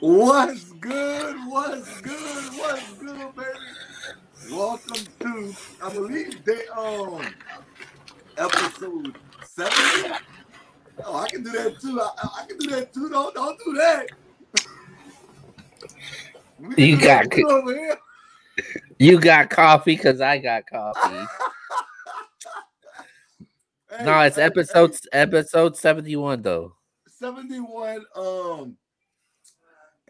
What's good? What's good? What's good, baby? Welcome to, I believe they um episode seven. Oh, I can do that too. I, I can do that too. Don't don't do that. You got over here. You got coffee because I got coffee. hey, no, it's episode hey. episode 71 though. 71. Um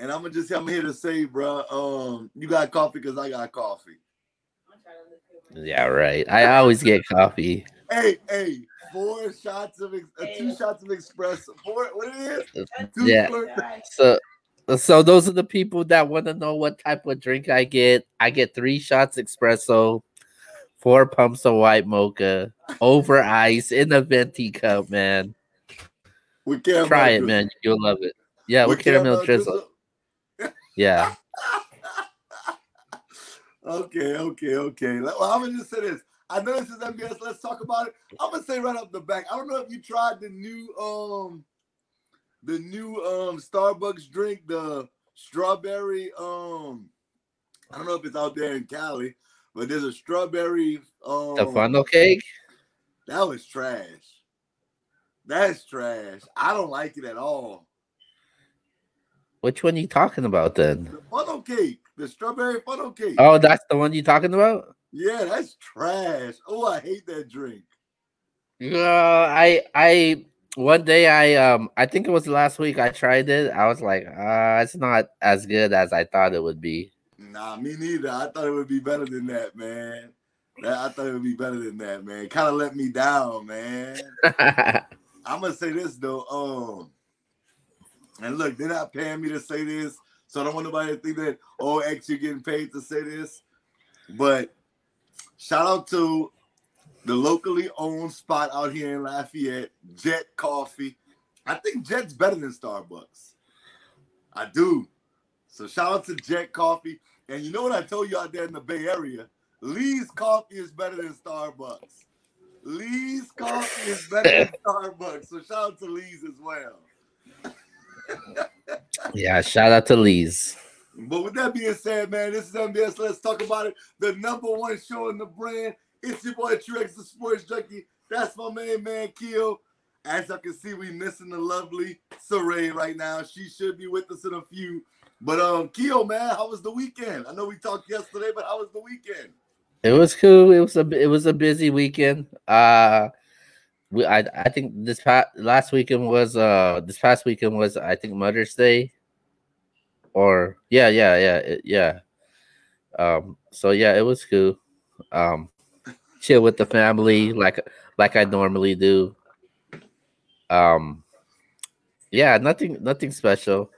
and I'm gonna just I'm here to say, bro, um, you got coffee because I got coffee. Yeah, right. I always get coffee. Hey, hey, four shots of uh, two shots of espresso. Four, what it is? Two yeah. So, so those are the people that want to know what type of drink I get. I get three shots espresso, four pumps of white mocha over ice in a venti cup, man. We can't try it, man. You'll love it. Yeah, we, we caramel drizzle. drizzle. Yeah. okay, okay, okay. Well, I'm gonna just say this. I know this is NBS. Let's talk about it. I'm gonna say right off the back. I don't know if you tried the new um the new um Starbucks drink, the strawberry um I don't know if it's out there in Cali, but there's a strawberry um the funnel cake. That was trash. That's trash. I don't like it at all. Which one are you talking about then? The funnel cake, the strawberry funnel cake. Oh, that's the one you're talking about? Yeah, that's trash. Oh, I hate that drink. Uh, I I one day I um I think it was last week I tried it. I was like, uh, it's not as good as I thought it would be. Nah, me neither. I thought it would be better than that, man. I thought it would be better than that, man. Kind of let me down, man. I'm gonna say this though. Um, and look, they're not paying me to say this, so I don't want nobody to think that oh, X, you're getting paid to say this. But shout out to the locally owned spot out here in Lafayette, Jet Coffee. I think Jet's better than Starbucks. I do. So shout out to Jet Coffee. And you know what I told you out there in the Bay Area? Lee's coffee is better than Starbucks. Lee's coffee is better than Starbucks. So shout out to Lee's as well yeah, shout out to Lee's. But with that being said, man, this is NBS. Let's talk about it. The number one show in the brand. It's your boy Trex, the sports junkie. That's my main man, Keo. As I can see, we missing the lovely Saray right now. She should be with us in a few. But um, Keo, man, how was the weekend? I know we talked yesterday, but how was the weekend? It was cool. It was a it was a busy weekend. Uh we I I think this past last weekend was uh this past weekend was I think Mother's Day, or yeah yeah yeah yeah. Um. So yeah, it was cool. Um, chill with the family like like I normally do. Um. Yeah, nothing nothing special.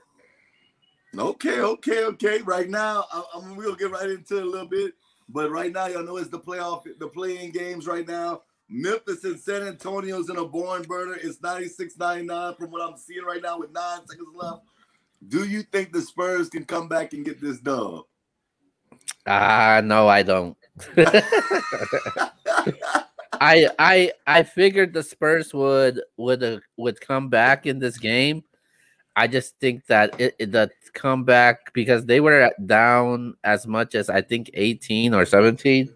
Okay, okay, okay. Right now, I, I'm we'll get right into it a little bit, but right now, y'all know it's the playoff, the playing games right now. Memphis and San Antonio's in a boring burner. It's 96-99 from what I'm seeing right now with nine seconds left. Do you think the Spurs can come back and get this dub? Ah, uh, no, I don't. I I I figured the Spurs would would uh, would come back in this game. I just think that it, it the comeback because they were down as much as I think 18 or 17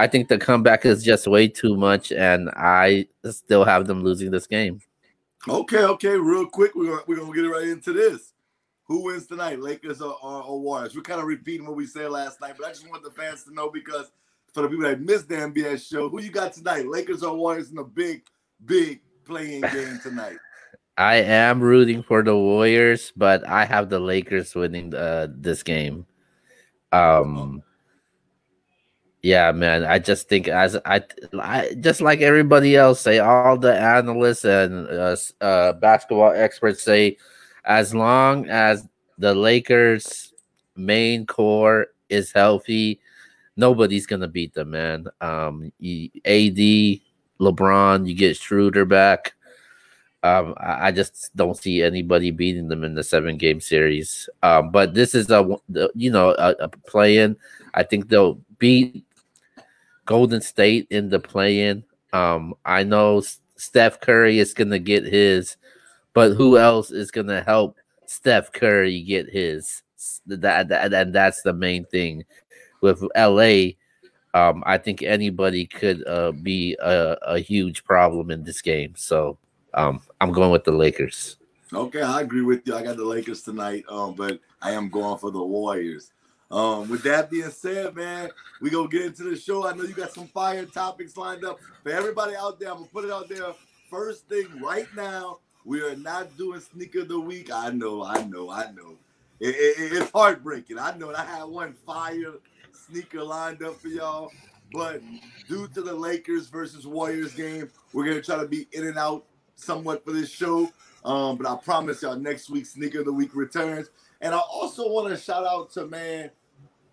I think the comeback is just way too much, and I still have them losing this game. Okay, okay, real quick, we're gonna, we're gonna get right into this. Who wins tonight, Lakers or, or, or Warriors? We're kind of repeating what we said last night, but I just want the fans to know because for the people that missed the NBA show, who you got tonight, Lakers or Warriors in a big, big playing game tonight? I am rooting for the Warriors, but I have the Lakers winning uh, this game. Um, yeah, man. I just think as I, I just like everybody else say, all the analysts and uh, uh, basketball experts say, as long as the Lakers' main core is healthy, nobody's gonna beat them, man. Um, AD, LeBron, you get Schroeder back. Um, I, just don't see anybody beating them in the seven game series. Um, but this is a you know a, a play in. I think they'll beat Golden State in the play-in. Um, I know Steph Curry is gonna get his, but who else is gonna help Steph Curry get his. That, that and that's the main thing with LA. Um, I think anybody could uh, be a, a huge problem in this game. So um, I'm going with the Lakers. Okay, I agree with you. I got the Lakers tonight, um, but I am going for the Warriors. Um, with that being said, man, we gonna get into the show. I know you got some fire topics lined up for everybody out there. I'm gonna put it out there first thing right now. We are not doing sneaker of the week. I know, I know, I know. It, it, it's heartbreaking. I know I had one fire sneaker lined up for y'all, but due to the Lakers versus Warriors game, we're gonna try to be in and out somewhat for this show. Um, but I promise y'all next week sneaker of the week returns. And I also want to shout out to man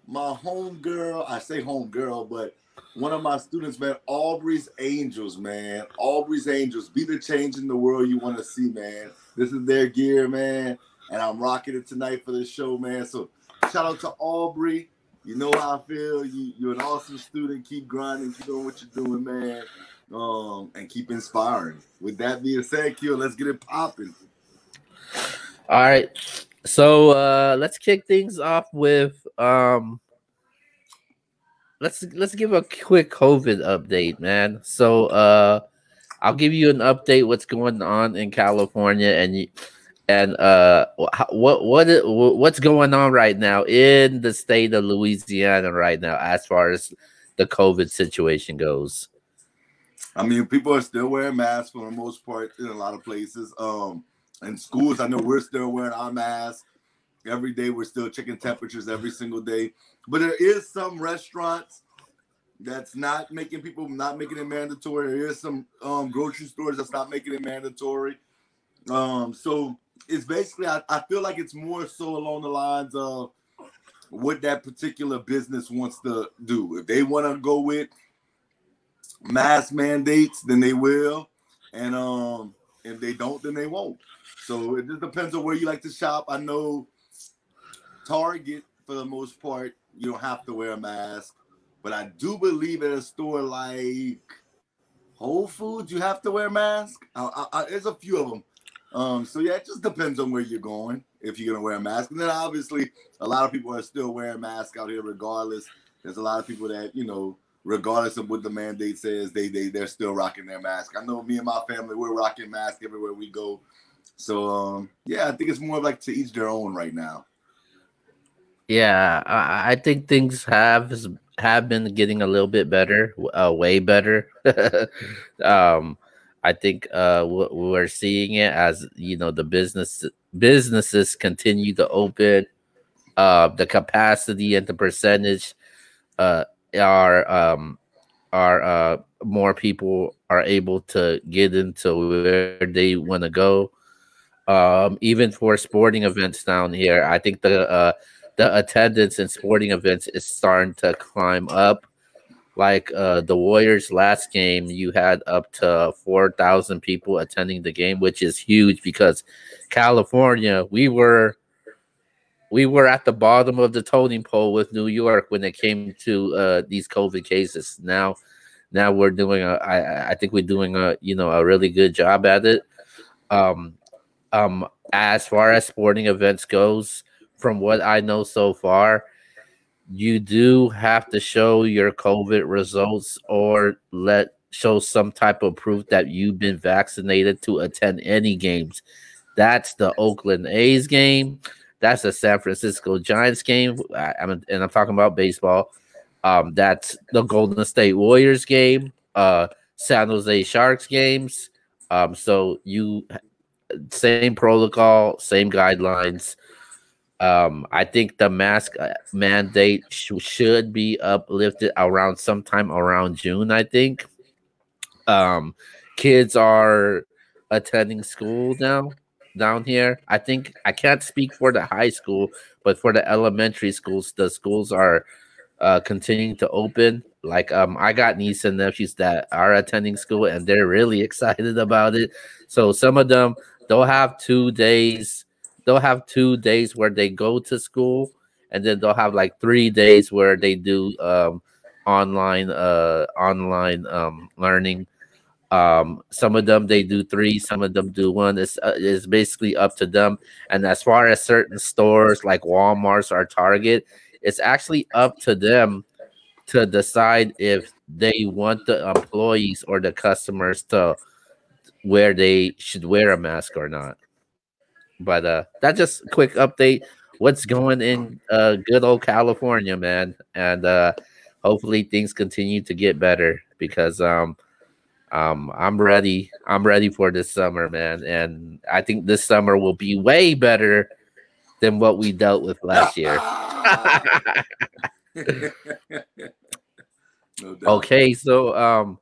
my home girl. I say home girl, but one of my students, man, Aubrey's Angels, man. Aubrey's Angels. Be the change in the world you want to see, man. This is their gear, man. And I'm rocking it tonight for the show, man. So shout out to Aubrey. You know how I feel. You, you're an awesome student. Keep grinding. Keep doing what you're doing, man. Um, and keep inspiring. With that being said, Q, let's get it popping. All right. So uh let's kick things off with um let's let's give a quick COVID update, man. So uh I'll give you an update what's going on in California and and uh what what what's going on right now in the state of Louisiana right now as far as the COVID situation goes. I mean, people are still wearing masks for the most part in a lot of places. Um in schools, I know we're still wearing our masks. Every day we're still checking temperatures every single day. But there is some restaurants that's not making people not making it mandatory. There is some um, grocery stores that's not making it mandatory. Um, so it's basically I, I feel like it's more so along the lines of what that particular business wants to do. If they want to go with mass mandates, then they will. And um if they don't, then they won't. So it just depends on where you like to shop. I know Target, for the most part, you don't have to wear a mask. But I do believe at a store like Whole Foods, you have to wear a mask. I, I, there's a few of them. Um, so yeah, it just depends on where you're going if you're gonna wear a mask. And then obviously, a lot of people are still wearing masks out here, regardless. There's a lot of people that you know, regardless of what the mandate says, they they they're still rocking their mask. I know me and my family, we're rocking masks everywhere we go. So um, yeah, I think it's more like to each their own right now. Yeah, I, think things have have been getting a little bit better, uh, way better. um, I think uh, we're seeing it as you know the business businesses continue to open. Uh, the capacity and the percentage uh, are um, are uh, more people are able to get into where they want to go. Um, even for sporting events down here, I think the uh, the attendance in sporting events is starting to climb up. Like uh, the Warriors last game, you had up to 4,000 people attending the game, which is huge because California, we were we were at the bottom of the totem pole with New York when it came to uh, these COVID cases. Now, now we're doing a, I, I think we're doing a, you know, a really good job at it. Um, um, as far as sporting events goes, from what I know so far, you do have to show your COVID results or let show some type of proof that you've been vaccinated to attend any games. That's the Oakland A's game. That's the San Francisco Giants game. I, am and I'm talking about baseball. Um, that's the Golden State Warriors game. Uh, San Jose Sharks games. Um, so you same protocol, same guidelines. Um, I think the mask uh, mandate sh- should be uplifted around sometime around June. I think. Um, kids are attending school now down here. I think I can't speak for the high school, but for the elementary schools, the schools are uh, continuing to open. Like um, I got nieces and nephews that are attending school, and they're really excited about it. So some of them they'll have two days they'll have two days where they go to school and then they'll have like three days where they do um, online uh online um learning Um, some of them they do three, some of them do one. It's uh, it's basically up to them. And as far as certain stores like Walmart's or Target, it's actually up to them to decide if they want the employees or the customers to where they should wear a mask or not. But uh that's just a quick update. What's going in uh good old California, man. And uh hopefully things continue to get better because um um I'm ready. I'm ready for this summer, man. And I think this summer will be way better than what we dealt with last year. no okay, so um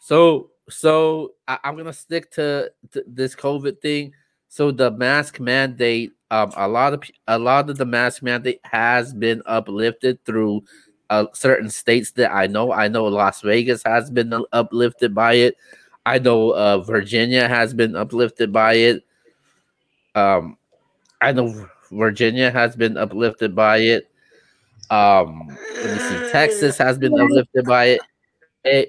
so so I, am gonna stick to, to, this COVID thing. So the mask mandate, um, a lot of a lot of the mask mandate has been uplifted through uh, certain states that I know. I know Las Vegas has been uplifted by it. I know uh, Virginia has been uplifted by it. Um, I know Virginia has been uplifted by it. Um, let me see. Texas has been uplifted by it. Hey,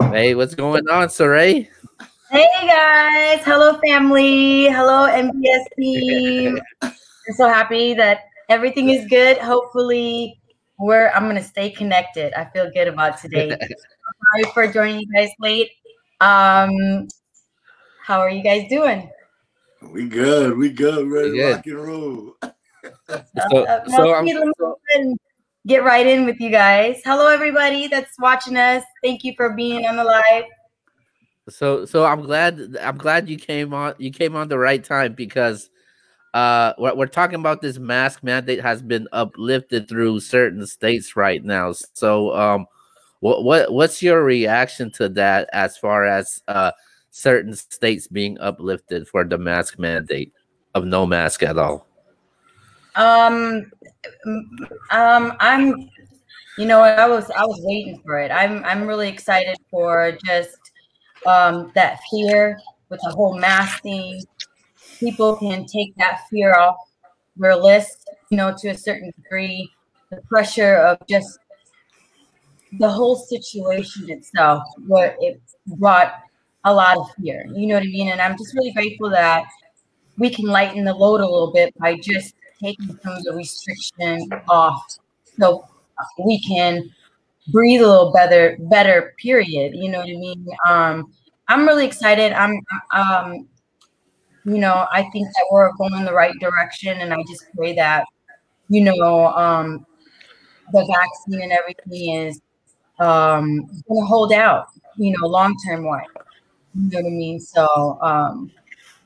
hey, what's going on, Saray? Hey guys, hello family, hello NBS team. I'm so happy that everything is good. Hopefully, we're I'm gonna stay connected. I feel good about today. Sorry for joining you guys late. Um, how are you guys doing? We good. We good. Ready to rock and roll. so, uh, so I'm get right in with you guys. Hello, everybody that's watching us. Thank you for being on the live. So, so I'm glad. I'm glad you came on. You came on the right time because uh we're, we're talking about this mask mandate has been uplifted through certain states right now. So, um, what what what's your reaction to that as far as uh certain states being uplifted for the mask mandate of no mask at all? Um, um, I'm, you know, I was I was waiting for it. I'm I'm really excited for just um that fear with the whole mask thing. People can take that fear off their list, you know, to a certain degree. The pressure of just the whole situation itself, what it brought a lot of fear. You know what I mean? And I'm just really grateful that we can lighten the load a little bit by just taking some of the restriction off so we can breathe a little better better period you know what i mean um i'm really excited i'm um you know i think that we're going in the right direction and i just pray that you know um the vaccine and everything is um gonna hold out you know long term wise you know what I mean? So, um,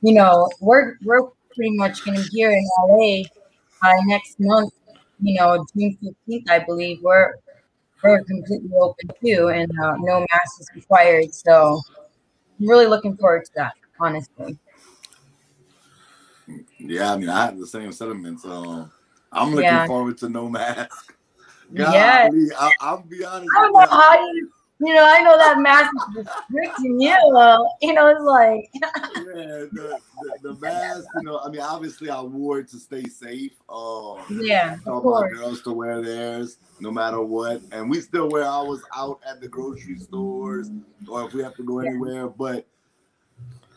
you know, we're we're pretty much going to hear in LA by next month. You know, June fifteenth, I believe. We're we're completely open too, and uh, no mask is required. So, I'm really looking forward to that. Honestly. Yeah, I mean, I have the same sentiments. So, I'm looking yeah. forward to no mask. God, yeah, I, will be honest. I don't know how you you know, I know that mask is restricting you. You know, it's like yeah, the, the, the, mask. You know, I mean, obviously, I wore it to stay safe. Um, yeah, I of my girls to wear theirs no matter what, and we still wear ours out at the grocery stores or if we have to go anywhere. But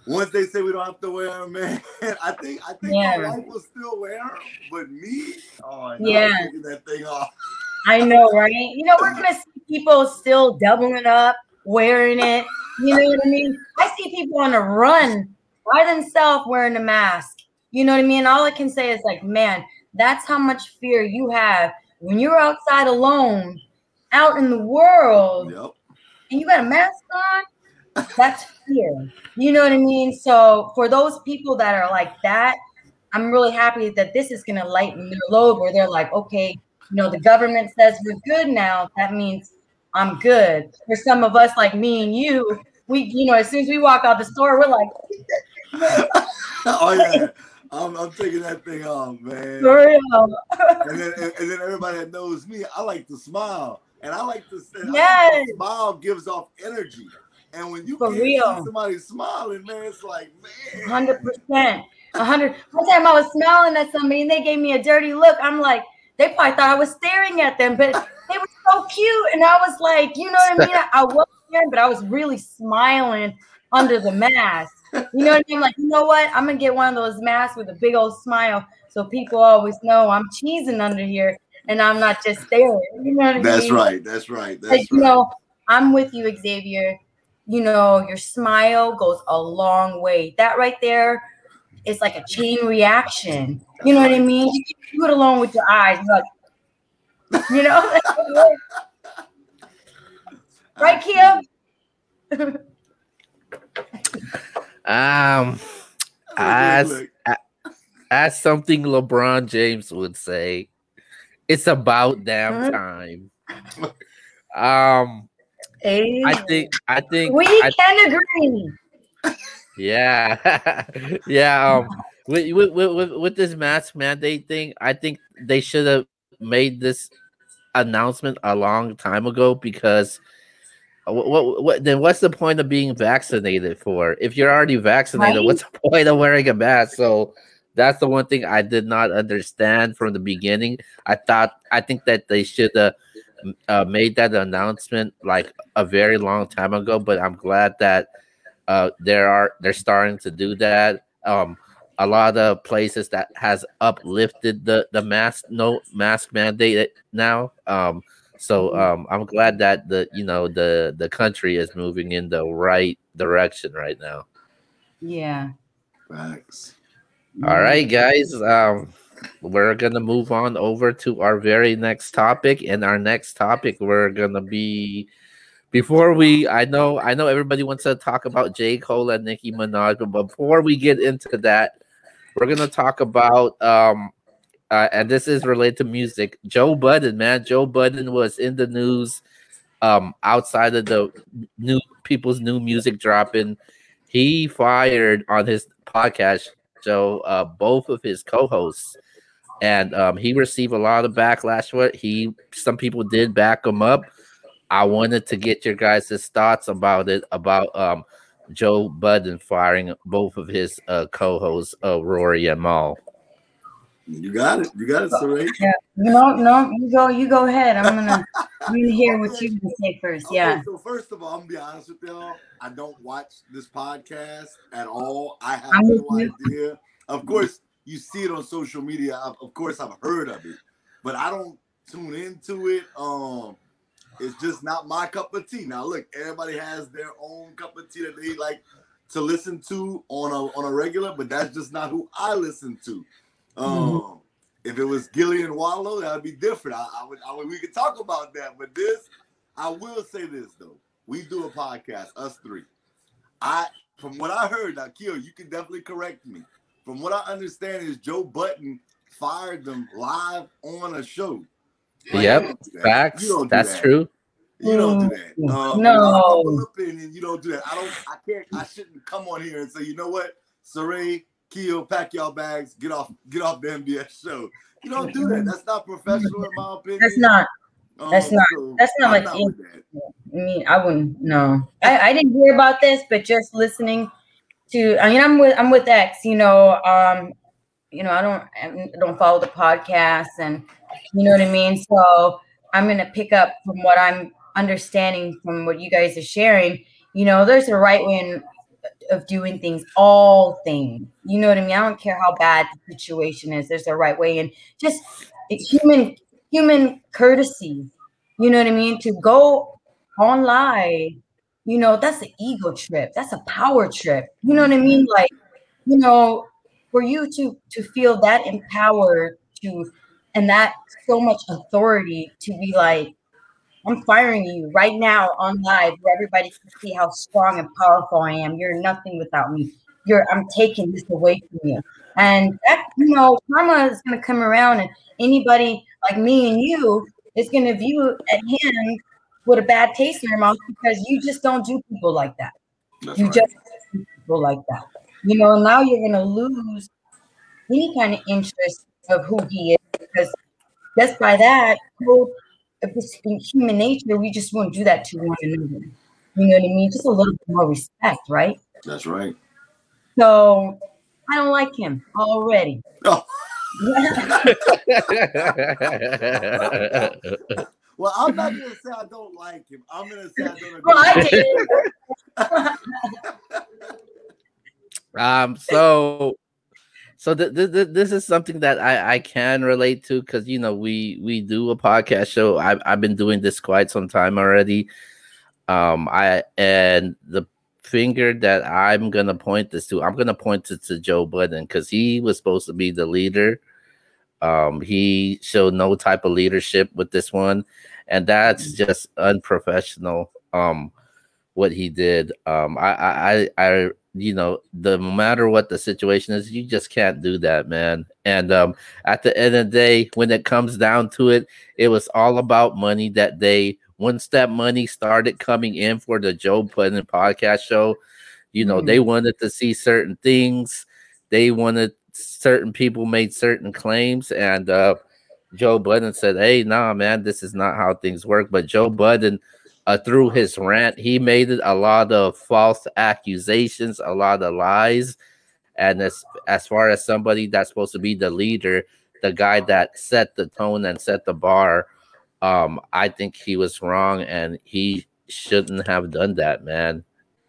once they say we don't have to wear them, man, I think I think yeah. my wife will still wear them, but me, oh, no, yeah, taking that thing off. I know, right? You know, we're gonna see people still doubling up, wearing it. You know what I mean? I see people on a run by themselves wearing a mask. You know what I mean? All I can say is like, man, that's how much fear you have when you're outside alone, out in the world, yep. and you got a mask on. That's fear. You know what I mean? So for those people that are like that, I'm really happy that this is going to lighten their load where they're like, okay, you know, the government says we're good now. That means I'm good. For some of us, like me and you, we, you know, as soon as we walk out the store, we're like, oh yeah. I'm, I'm taking that thing off, man. For real. and, then, and, and, then everybody that knows me, I like to smile. And I like to say, yes. Like smile gives off energy. And when you For real. somebody smiling, man, it's like, man. 100%. 100. One time I was smiling at somebody and they gave me a dirty look. I'm like, they probably thought I was staring at them, but they were so cute. And I was like, you know what I mean? I, I was scared, but I was really smiling under the mask. You know what I mean? Like, you know what? I'm gonna get one of those masks with a big old smile, so people always know I'm cheesing under here and I'm not just staring. You know what I That's mean? right. That's right. That's like, right. you know, I'm with you, Xavier. You know, your smile goes a long way. That right there is like a chain reaction. You know what I mean? You can do it along with your eyes. Like, you know, right, Kim? Um, as as something LeBron James would say, it's about damn time. Um, I think I think we I can agree. Yeah, yeah. Um, with, with with with- this mask mandate thing, I think they should have made this announcement a long time ago because what, what what then what's the point of being vaccinated for? If you're already vaccinated, Right. what's the point of wearing a mask? So that's the one thing I did not understand from the beginning. I thought I think that they should have uh, made that announcement like a very long time ago, but I'm glad that uh there are they're starting to do that um a lot of places that has uplifted the the mask no mask mandate now um so um i'm glad that the you know the the country is moving in the right direction right now Yeah. Thanks. all right guys um we're gonna move on over to our very next topic and our next topic we're gonna be before we i know i know everybody wants to talk about j. Cole and nicki minaj but before we get into that we're gonna talk about um uh, and this is related to music. Joe budden man. Joe budden was in the news um outside of the new people's new music dropping. He fired on his podcast show uh both of his co-hosts. And um he received a lot of backlash for it. He some people did back him up I wanted to get your guys' thoughts about it, about um Joe Budden firing both of his uh co-hosts, uh, Rory and Maul. You got it. You got it, Saray. No, no, you go, you go ahead. I'm gonna, I'm gonna hear what you can say first. Okay, Yeah. so first of all, I'm gonna be honest with y'all. I don't watch this podcast at all. I have I'm no with you. idea. Of course, you see it on social media. I've- Of course, I've heard of it, but I don't tune into it. Um, it's just not my cup of tea. Now, look, everybody has their own cup of tea that they like to listen to on a on a regular, but that's just not who I listen to. Um, if it was Gillian Wallow, that would be different. I, I would, I would, we could talk about that. But this, I will say this though: we do a podcast, us three. I, from what I heard, now Keo, you can definitely correct me. From what I understand, is Joe Budden fired them live on a show. Like, Yep, you don't that. Facts. Don't That's that. true. You don't do that. Uh, No. in my opinion, you don't do that. I don't. I can't. I shouldn't come on here and say, you know what, Saray, Keo, pack y'all bags, get off, get off the NBS show. You don't do that. That's not professional, in my opinion. That's not. Um, that's not- so that's not I'm like with that. I mean, I wouldn't. No, I, I didn't hear about this, but just listening to. I mean, I'm with I'm with X. You know, um, you know, I don't I don't follow the podcast, and you know what I mean. So I'm gonna pick up from what I'm understanding from what you guys are sharing. You know, there's a right way in, of doing things, all things. You know what I mean? I don't care how bad the situation is. There's a right way, and just human human courtesy. You know what I mean? To go online, you know, that's an ego trip. That's a power trip. You know what I mean? Like, you know, for you to to feel that empowered to and that so much authority to be like, I'm firing you right now on live where everybody can see how strong and powerful I am. You're nothing without me. You're I'm taking this away from you. And that, you know, karma is gonna come around and anybody like me and you is gonna view at him with a bad taste in your mouth because you just don't do people like that. That's You right. just do people like that. You know, now you're gonna lose any kind of interest of who he is because just by that, well, if it's in human nature, we just won't do that to one another. You know what I mean? Just a little bit more respect, right? That's right. So I don't like him already. Oh, Well, I'm not gonna say I don't like him. I'm gonna say I don't agree. Well, I did. Um, so so th- th- th- this is something that I, I can relate to because you know we we do a podcast show. I've I've been doing this quite some time already. Um, I and the finger that I'm gonna point this to, I'm gonna point it to Joe Budden because he was supposed to be the leader. Um, he showed no type of leadership with this one, and that's just unprofessional. Um, what he did. Um, I, I, I, I, you know, the no matter what the situation is, you just can't do that, man. And um, at the end of the day, when it comes down to it, it was all about money that day. Once that money started coming in for the Joe Budden podcast show, you know, Mhm. they wanted to see certain things. They wanted certain people made certain claims, and uh, Joe Budden said, "Hey, nah, man, this is not how things work." But Joe Budden uh, through his rant, he made a lot of false accusations, a lot of lies. And as as far as somebody that's supposed to be the leader, the guy that set the tone and set the bar, um, I think he was wrong and he shouldn't have done that, man.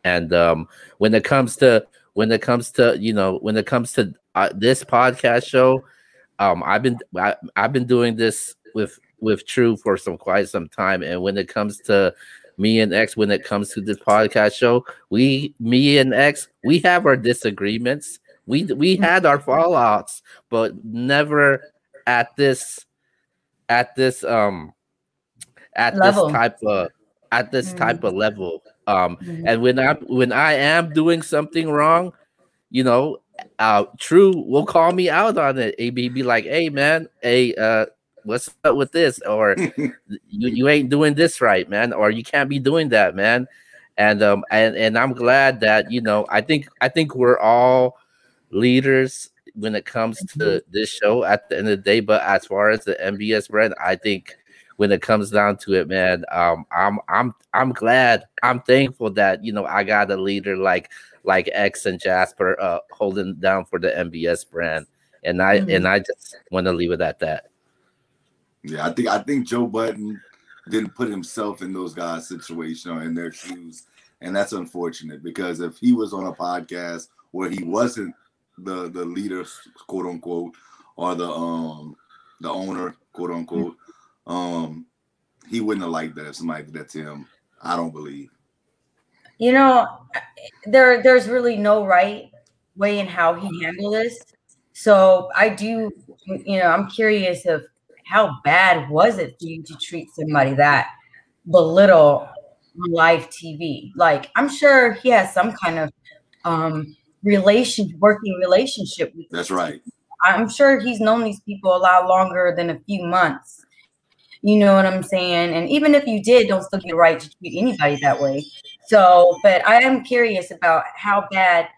And um, when it comes to when it comes to you know when it comes to uh, this podcast show, um, I've been I, I've been doing this with with True for some quite some time, and when it comes to me and X, when it comes to this podcast show, we me and X, we have our disagreements. We we had our fallouts, but never at this at this um at Level. this type of at this Mhm. type of level. Um Mhm. and when I when I am doing something wrong, you know, uh True will call me out on it. Be be like, "Hey man, hey uh what's up with this?" Or you, you ain't doing this right, man, or you can't be doing that, man. And um and and I'm glad that you know I think I think we're all leaders when it comes to this show at the end of the day. But as far as the NBS brand, I think when it comes down to it, man, um, I'm I'm I'm glad, I'm thankful that you know I got a leader like like X and Jasper uh holding down for the NBS brand. And I Mhm. and I just want to leave it at that. Yeah, I think I think Joe Budden didn't put himself in those guys' situation or in their shoes, and that's unfortunate because if he was on a podcast where he wasn't the the leader, quote unquote, or the um the owner, quote unquote, um, he wouldn't have liked that if somebody did that to him. I don't believe. you know there there's really no right way in how he handled this so i do you know i'm curious of how bad was it for you to treat somebody that belittle live tv like i'm sure he has some kind of um relation working relationship with That's right. I'm sure he's known these people a lot longer than a few months. You know what I'm saying? And even if you did, don't still get the right to treat anybody that way. So, but I am curious about how bad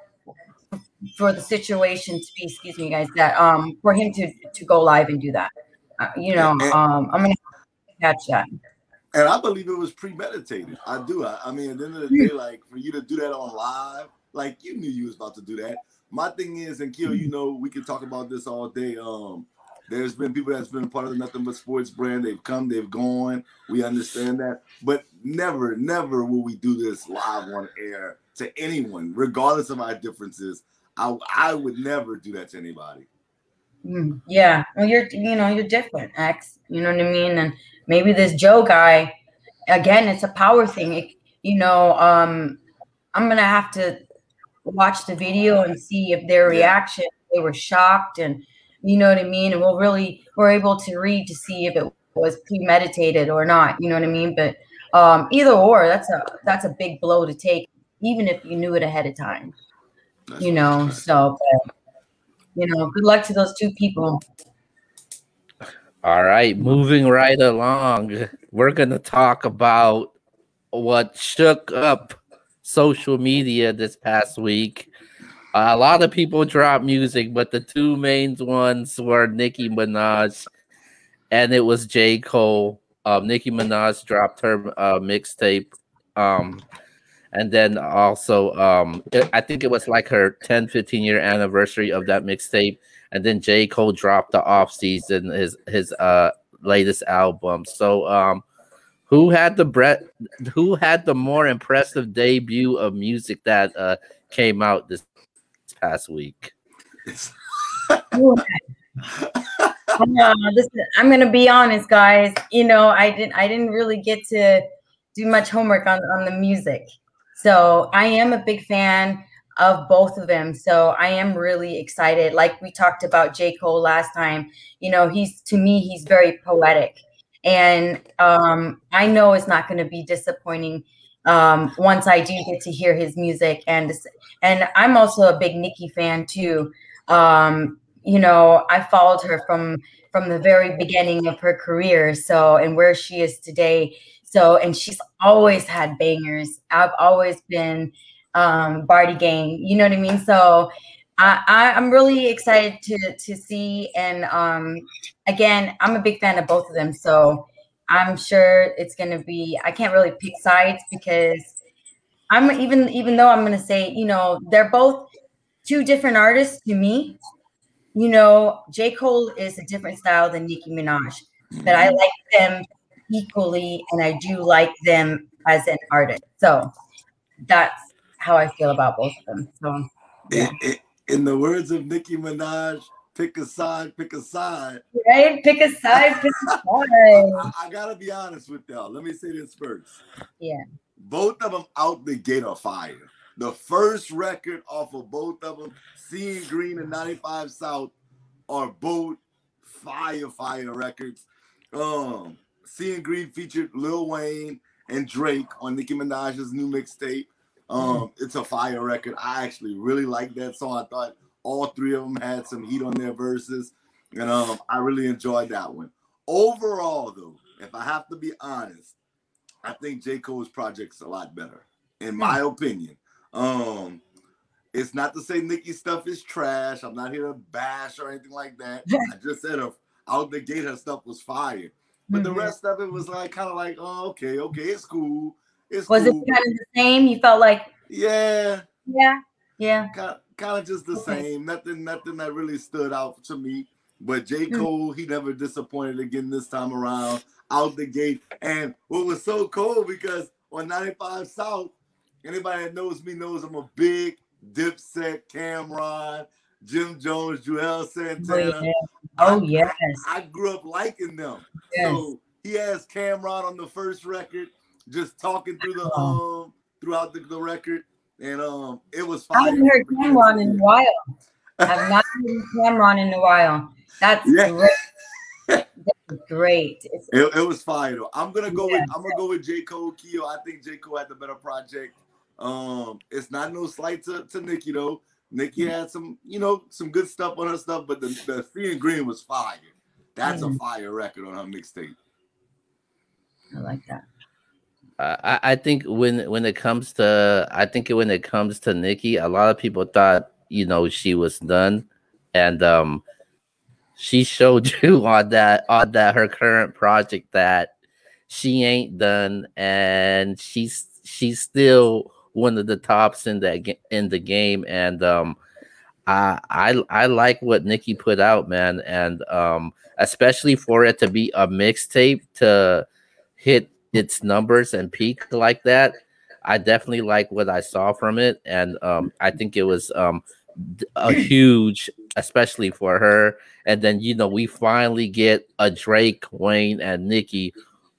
for the situation to be, excuse me, guys, that um for him to to go live and do that. You know, And- um I'm gonna catch that. And I believe it was premeditated. I do. I, I mean, at the end of the day, like for you to do that on live, like you knew you was about to do that. My thing is, and Kill, you know, we can talk about this all day. Um, there's been people that's been part of the Nothing But Sports brand. They've come, they've gone. We understand that, but never, never will we do this live on air to anyone, regardless of our differences. I, I would never do that to anybody. Mm, yeah. Well, you're, you know, you're different, X. You know what I mean? And maybe this Joe guy, again, it's a power thing. It, you know, um, I'm gonna have to watch the video and see if their reaction, they were shocked, and you know what I mean. And we'll really, we're able to read to see if it was premeditated or not. You know what I mean? But um, either or, that's a that's a big blow to take, even if you knew it ahead of time That's you know so but, you know good luck to those two people All right, moving right along, we're going to talk about what shook up social media this past week. a lot of people dropped music, but the two main ones were Nicki Minaj and it was J. Cole. Um, Nicki Minaj dropped her uh, mixtape. Um, and then also, um, I think it was like her 10, 15 year anniversary of that mixtape and then J. Cole dropped the off season his his uh latest album. So um Who had the bre- Who had the more impressive debut of music that uh, came out this past week? uh, I'm gonna be honest, guys. You know, I didn't I didn't really get to do much homework on, on the music. So I am a big fan of both of them. So I am really excited. Like we talked about J. Cole last time, you know, he's to me, he's very poetic. And um, I know it's not going to be disappointing um, once I do get to hear his music. And and I'm also a big Nicki fan too. Um, you know, I followed her from from the very beginning of her career. So and where she is today. So and she's always had bangers. I've always been um Barbie Gang. You know what I mean? So I, I am really excited to to see and um again I'm a big fan of both of them. So I'm sure it's gonna be I can't really pick sides because I'm even even though I'm gonna say, you know, they're both two different artists to me you know, J. Cole is a different style than Nicki Minaj, but I like them equally and I do like them as an artist. So that's how I feel about both of them. So, yeah. in, in the words of Nicki Minaj, pick a side, pick a side. Right? Pick a side, pick a side. I, I, gotta be honest with y'all. Let me say this first. Yeah. Both of them out the gate are fire. The first record off of both of them, Seeing Green and 95 South, are both fire, fire records. Um, Seeing Green featured Lil Wayne and Drake on Nicki Minaj's new mixtape. Um, mm. it's a fire record. I actually really like that song. I thought all three of them had some heat on their verses, and um, I really enjoyed that one. Overall, though, if I have to be honest, I think J. Cole's project's a lot better, in my opinion. Um, it's not to say Nicki stuff is trash. I'm not here to bash or anything like that. I just said of out the gate her stuff was fire. But mm-hmm. the rest of it was like kind of like, oh, okay, okay, it's cool. It's was cool. it kind of the same? You felt like Yeah. Yeah. Yeah. Kind of, kind of just the okay. same. Nothing, nothing that really stood out to me. But J. Mm. Cole, he never disappointed again this time around out the gate. And what was so cool because on 95 South, Anybody that knows me knows I'm a big Dipset, Cam'ron, Jim Jones, Juelz Santana. Oh, yeah. Oh yes. I, I, grew up liking them. Yes. So he has Cam'ron on the first record, just talking through the oh. um throughout the, the record. And um it was fire. I haven't heard Cam'ron in a while. I've not heard Cam'ron in a while. That's yeah. great. That's great. It, it, was fire though. I'm gonna go yeah. with I'm gonna go with J. Cole Keo. I think J. Cole had the better project. Um, it's not no slight to, to Nicki though. Nicki mm-hmm. had some, you know, some good stuff on her stuff, but the, the Seeing Green was fire. That's mm-hmm. a fire record on her mixtape. I like that. I, I think when when it comes to I think when it comes to Nicki, a lot of people thought you know she was done, and um, she showed you on that on that her current project that she ain't done, and she's she's still one of the tops in that in the game, and um, I I I like what Nicki put out, man, and um, especially for it to be a mixtape to hit its numbers and peak like that. I definitely like what I saw from it, and um, I think it was um, a huge, especially for her. And then you know we finally get a Drake, Wayne, and Nicki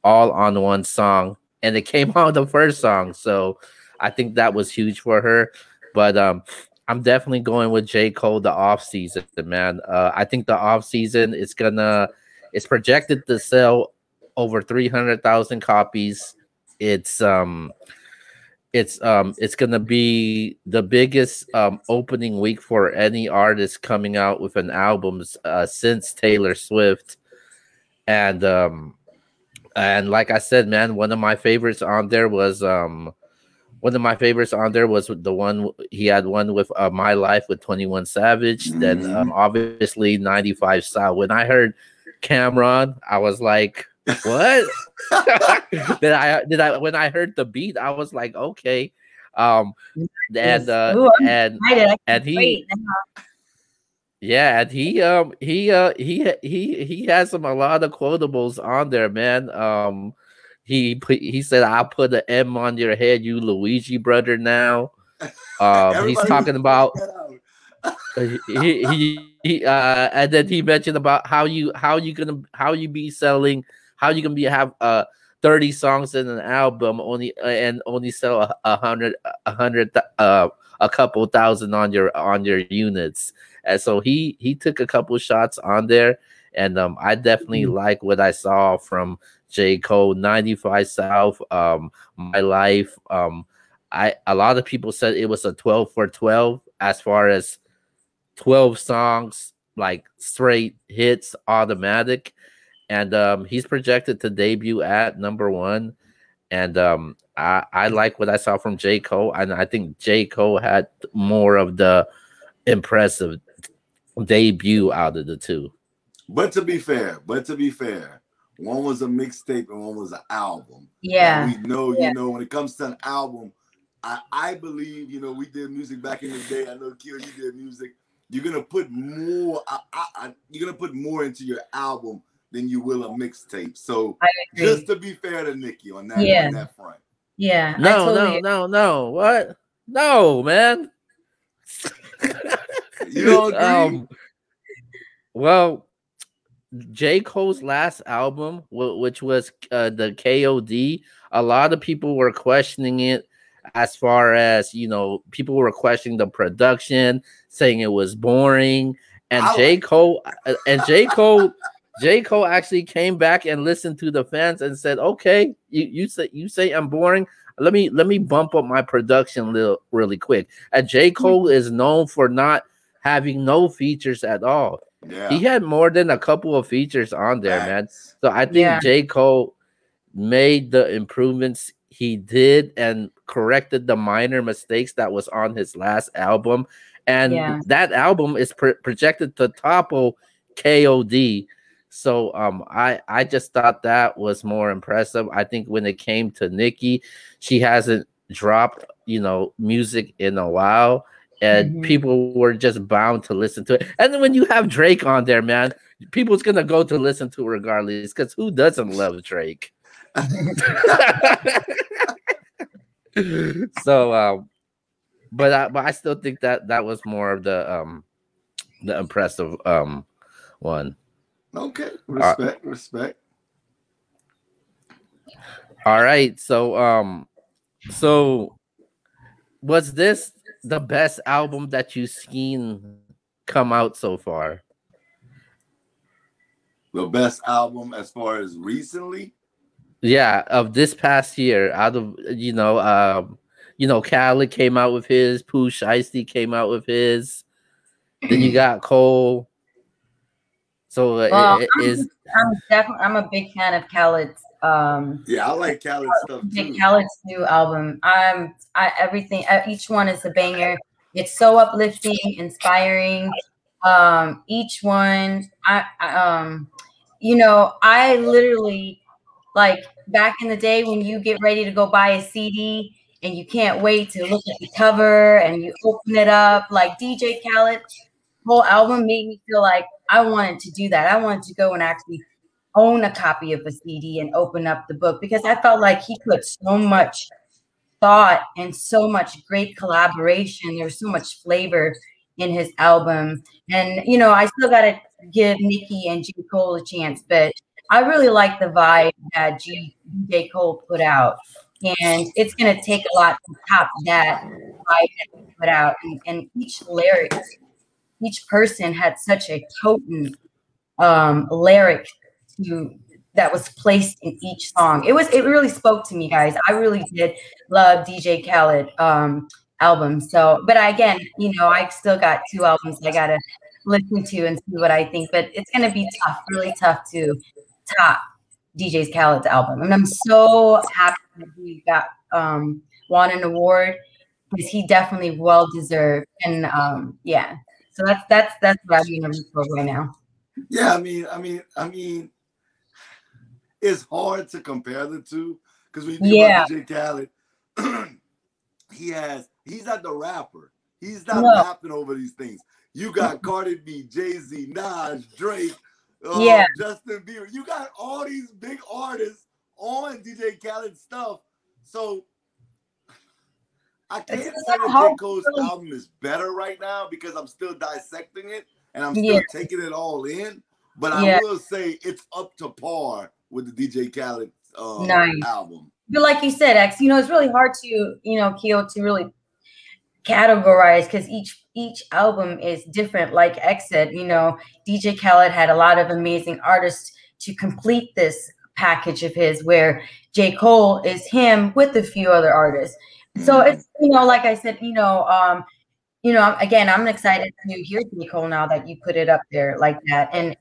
all on one song, and it came on the first song. So I think that was huge for her. But um, I'm definitely going with J. Cole the off season, man. Uh, I think the off season is gonna it's projected to sell over 300,000 copies. It's um it's um it's gonna be the biggest um opening week for any artist coming out with an album uh, since Taylor Swift. And um and like I said, man, one of my favorites on there was um one of my favorites on there was the one he had one with uh, my life with 21 savage mm-hmm. then um, obviously 95 South. when i heard Cam'ron i was like what? Did i did i when i heard the beat i was like okay. Um and uh Ooh, and and he yeah and he um he uh he he he has some a lot of quotables on there man. Um he put he said I'll put an M on your head, you Luigi brother now. Um, he's talking about uh, he, he, he uh, and then he mentioned about how you how you gonna how you be selling how you gonna be have uh 30 songs in an album only uh, and only sell a, a hundred a hundred uh a couple thousand on your on your units and so he he took a couple shots on there and um i definitely mm-hmm. like what i saw from j. Cole 95 south um my life um i a lot of people said it was a 12 for 12 as far as 12 songs like straight hits automatic. And um, he's projected to debut at number one. And um, I, I like what i saw from j. Cole and i think j. Cole had more of the impressive debut out of the two. But to be fair but to be fair one was a mixtape and one was an album yeah and we know yeah. you know when it comes to an album I, I believe you know we did music back in the day i know Kill, you did music you're gonna put more. I, I, you're gonna put more into your album than you will a mixtape. So just to be fair to Nicki on that, yeah. on that front. Yeah. No, totally no, no, no. What? No, man. you don't agree? Um, well, J. Cole's last album, which was uh, the KOD, a lot of people were questioning it as far as you know, people were questioning the production, saying it was boring. And J. Cole uh, and J. Cole, J. Cole actually came back and listened to the fans and said, "Okay, you, you say you say I'm boring. Let me let me bump up my production little really quick." And J. Hmm. Cole is known for not having no features at all. Yeah. He had more than a couple of features on there, man. So I think yeah. J. Cole made the improvements he did and corrected the minor mistakes that was on his last album and yeah. that album is projected to topple KOD. So um, I I just thought that was more impressive. I think when it came to Nicki, she hasn't dropped you know music in a while, and mm-hmm. people were just bound to listen to it. And then when you have Drake on there, man, people's gonna go to listen to it regardless. Because who doesn't love Drake? so um, but I, but I still think that that was more of the um the impressive um one. Okay, respect, uh, respect. All right, so um, so was this the best album that you've seen come out so far? The best album as far as recently? Yeah, of this past year, out of you know, um, you know, Khaled came out with his, Pooh Shiesty came out with his. Then you got Cole. So uh, well, it, it I'm, is. I'm definitely. I'm a big fan of Khaled's. Um, yeah, I like Khaled's stuff too. Khaled's new album. I'm. I everything. Each one is a banger. It's so uplifting, inspiring. Um, each one. I, I um, you know, I literally like back in the day when you get ready to go buy a CD and you can't wait to look at the cover and you open it up. Like DJ Khaled, whole album made me feel like I wanted to do that. I wanted to go and actually own a copy of a CD and open up the book because I felt like he put so much thought and so much great collaboration. There's so much flavor in his album. And you know, I still gotta give Nicki and J. Cole a chance, but I really like the vibe that G- J. Cole put out and it's going to take a lot to top that I put out. And, and, each lyric, each person had such a potent um, lyric to that was placed in each song. It was it really spoke to me, guys. I really did love DJ Khaled um, album. So, but again, you know, I still got two albums I gotta listen to and see what I think. But it's gonna be tough, really tough to top DJ's Khaled's album. And I'm so happy that he got um, won an award because he definitely well deserved. And um, yeah, so that's that's that's what I'm gonna right now. Yeah, I mean, I mean, I mean, it's hard to compare the two because we yeah. DJ Khaled, he has he's not the rapper. He's not no. rapping over these things. You got Cardi B, Jay Z, Nas, Drake, uh, yeah. Justin Bieber. You got all these big artists on DJ Khaled stuff. So I can't It's say that J. Cole's album is better right now because I'm still dissecting it and I'm still Yeah. taking it all in. But I Yeah. will say it's up to par with the DJ Khaled uh, Nice. album. But like you said, X, you know, it's really hard to, you know, Keo to really categorize because each each album is different. Like X said, you know, DJ Khaled had a lot of amazing artists to complete this package of his, where J. Cole is him with a few other artists. So it's you know, like I said, you know, um, you know, again, I'm excited to hear J. Cole now that you put it up there like that, and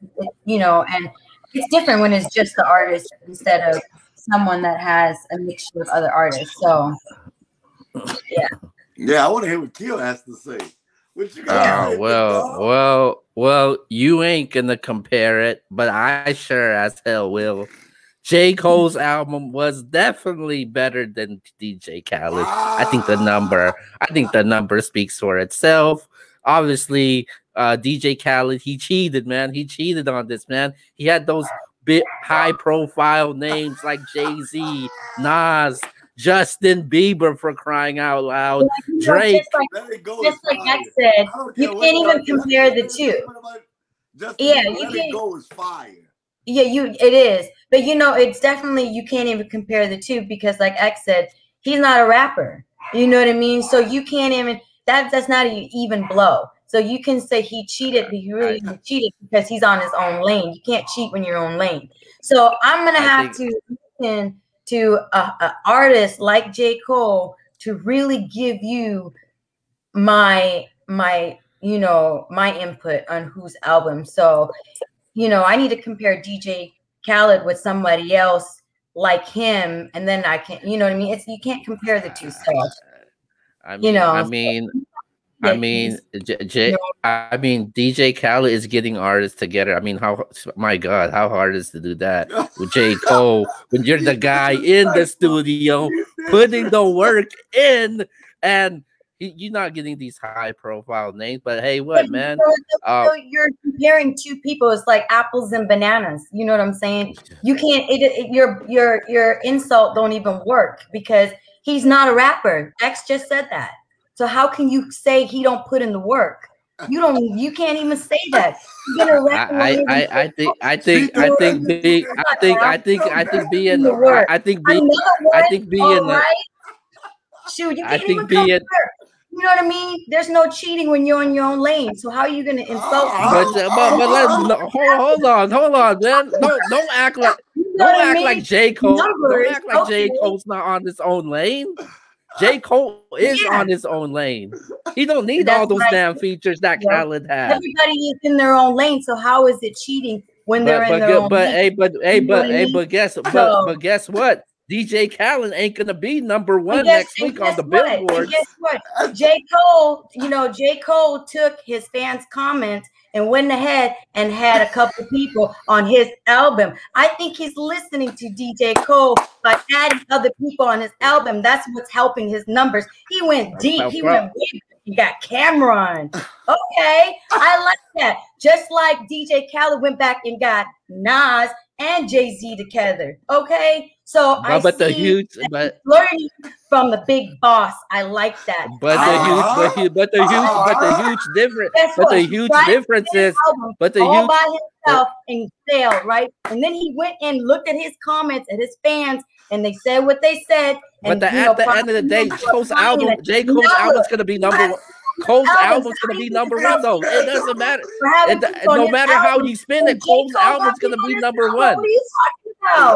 you know, and it's different when it's just the artist instead of someone that has a mixture of other artists. So Yeah, Yeah, I want to hear what Keel has to say. What you got? Oh say, well, dog? well, well. You ain't gonna compare it, but I sure as hell will. J. Cole's album was definitely better than DJ Khaled. I think the ah. number, I think the number speaks for itself. Obviously, uh, DJ Khaled, he cheated, man. He cheated on this, man. He had those bit high profile names like Jay Z, Nas, Justin Bieber for crying out loud. you know, Drake. just like Let it go. just like fire. X said, you can't even compare the two. Justin Yeah, you can't- go is fire. Yeah, you it is. But you know, it's definitely you can't even compare the two because like X said, he's not a rapper. You know what I mean? So you can't even that that's not an even blow. So you can say he cheated, but he really I- cheated because he's on his own lane. You can't cheat when you're on lane. So I'm gonna I have to listen to a, a artist like J. Cole to really give you my my you know my input on whose album. So you know, I need to compare DJ Khaled with somebody else like him, and then I can, you know what I mean? It's you can't compare the two stuff. I mean, You know, I mean, I mean, J, J, I mean, DJ Khaled is getting artists together. I mean, how my God, how hard is to do that with J Cole when you're the guy in the studio putting the work in, and you're not getting these high profile names. But hey, what man? Uh, you're comparing two people. It's like apples and bananas. You know what I'm saying? You can't. It, it, your your your insult don't even work because he's not a rapper. X just said that. So how can you say he don't put in the work? You don't. You can't even say that. I, I, I, I think I think I think being I think I think I think being I, I think being I think being right. Shoot, you can't think even being- compare. You know what I mean? There's no cheating when you're in your own lane. So how are you gonna insult? But, but, but let's hold, hold on, hold on, man. Don't don't act like don't I act mean? like J. Cole. Numbers, Don't act like J. Cole's not on his own lane. J. Cole is Yeah. on his own lane. He don't need That's all those right. damn features that Yeah. Khaled had. Everybody is in their own lane. So how is it cheating when they're But in their gu- own but lane? hey but hey You but I hey mean? but guess but So- but guess what? DJ Khaled ain't gonna be number one guess- next week on the what? And guess what? J. Cole, you know, J. Cole took his fans' comments and went ahead and had a couple people on his album. I think he's listening to DJ Cole by adding other people on his album. That's what's helping his numbers. He went deep. He went big. He got Cam'ron. Okay, I like that. Just like DJ Khaled went back and got Nas and Jay Z together. Okay, so I But, but the see huge but learning from the big boss. I like that. but the Uh-huh. huge but, hu- but the huge but the huge difference Guess but what? the huge tried to difference is but the all huge by himself and failed, right? And then he went and looked at his comments at his fans, and they said what they said. but And the, you know, at the end of the day, probably Cole's album, J. Cole's album's gonna be number one. Cole's Album's album's gonna be number one though. It doesn't matter. It, no matter how you spin it, Cole's album's gonna be number one. What are you talking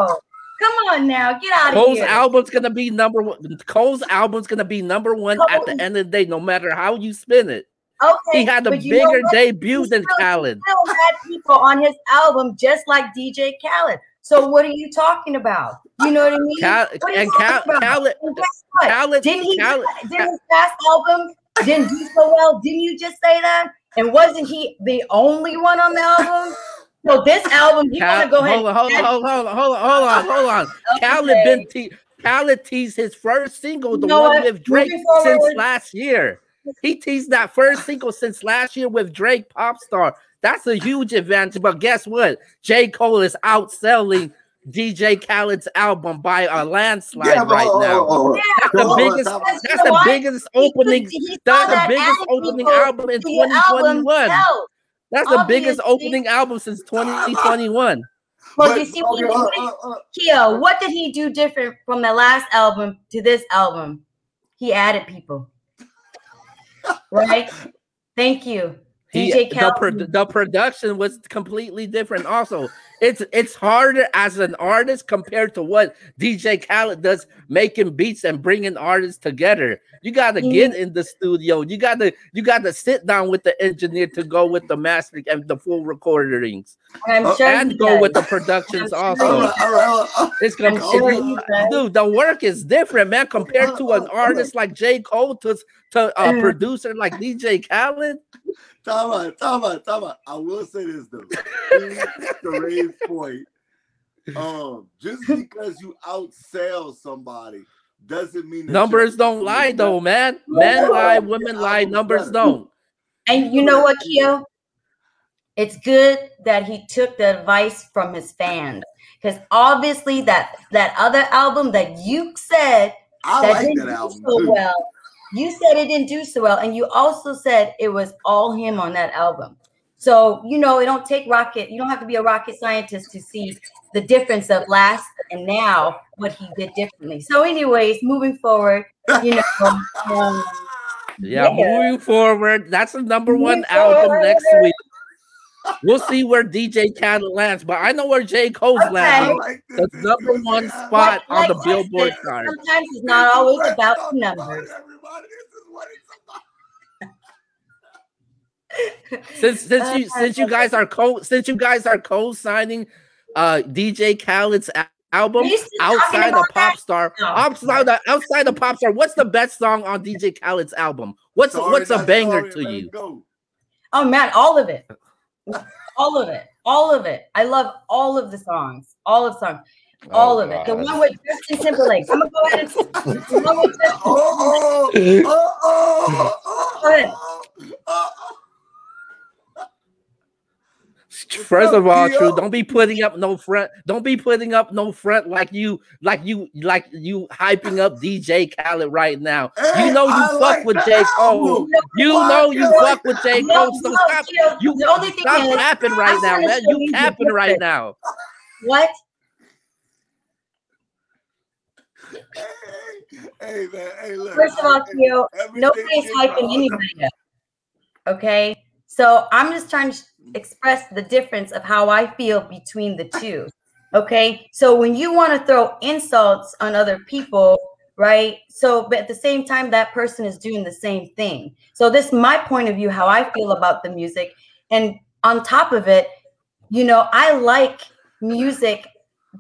about? Come on now, get out of here. Cole's album's gonna be number one. Cole's album's gonna be number one at the end of the day, no matter how you spin it. Okay, He had a but you know bigger debut He than still- Khaled. He still had people on his album just like DJ Khaled. So what are you talking about? You know what I mean? Cal- What are you and Cal- about? Khaled, And? Khaled, Didn't he? Khaled, didn't his past album didn't do so well? Didn't you just say that? And wasn't he the only one on the album? So this album, you Cal- want to go ahead? hold on, hold on, hold on, hold on, hold on, hold on. Khaled been te- Khaled teased his first single, the You know one what? with Drake, since last year. He teased that first single since last year with Drake Popstar. That's a huge advantage. But guess what? J. Cole is outselling DJ Khaled's album by a landslide Yeah, right hold now. hold on. That's the biggest. time out. Because you That's the biggest opening. That's the biggest opening album in to your album 2021. Sells. That's the biggest opening album since 2021. Well, But- you see, what, uh, uh, uh, Keo, what did he do different from the last album to this album? He added people. Right? Thank you. He, DJ the, pro- the production was completely different. Also, it's it's harder as an artist compared to what DJ Khaled does, making beats and bringing artists together. You got to Mhm. get in the studio. You got to you got to sit down with the engineer to go with the mastering and the full recordings, I'm Oh, sure and go does. with the productions. I'm Also, sure right. it's I'm com- sure it- dude. The work is different, man, compared to an artist like J Cole to to a Mhm. producer like DJ Khaled. Time out, time out, time out. I will say this though. to Ray's point, um, just because you outsell somebody doesn't mean that Numbers don't lie though, man. No, Men no. lie, women lie, numbers don't. And you know what, Keo? It's good that he took the advice from his fans. Because obviously that that other album that you said I that like didn't that do so too. well. You said it didn't do so well, and you also said it was all him on that album. So you know, it don't take rocket. You don't have to be a rocket scientist to see the difference of last and now what he did differently. So, anyways, moving forward, you know, um, Yeah, Yeah. moving forward, that's the number one Moving album forward. next week. We'll see where DJ Khaled lands, but I know where J. Cole's Okay. Landing. like The number one spot Like- on the like I Billboard said, chart. sometimes it's not always about the about it, numbers. everybody. This is what it's about. Since since you Uh, since you guys are co since you guys are co-signing uh DJ Khaled's a- album Are you still talking outside the about Pop Star, No. outside the outside of Pop Star, what's the best song on DJ Khaled's album? What's Sorry, what's a banger sorry, to let you? go. Oh man, all of it. All of it. All of it. I love all of the songs. All of the songs. All Oh, of it. The one with Justin Timberlake. I'm gonna go ahead and the one with Justin Oh, oh, oh, oh, oh, oh, oh, oh. First of all, true. Don't be putting up no front. Don't be putting up no front like you, like you, like you hyping up DJ Khaled right now. Hey, you know you I fuck like with J Cole. album. You know you you like fuck with the J No, Cole. So no, stop. Gio, You the only thing stop is, rapping right I'm now, man. show You you capping right now. what? Hey, hey, man. Hey, look. First of all, I- Keo, nobody's hyping all- anybody up. Okay. So I'm just trying to sh- express the difference of how I feel between the two. Okay. So when you want to throw insults on other people, right? So, but at the same time, that person is doing the same thing. So this is my point of view, how I feel about the music. And on top of it, you know, I like music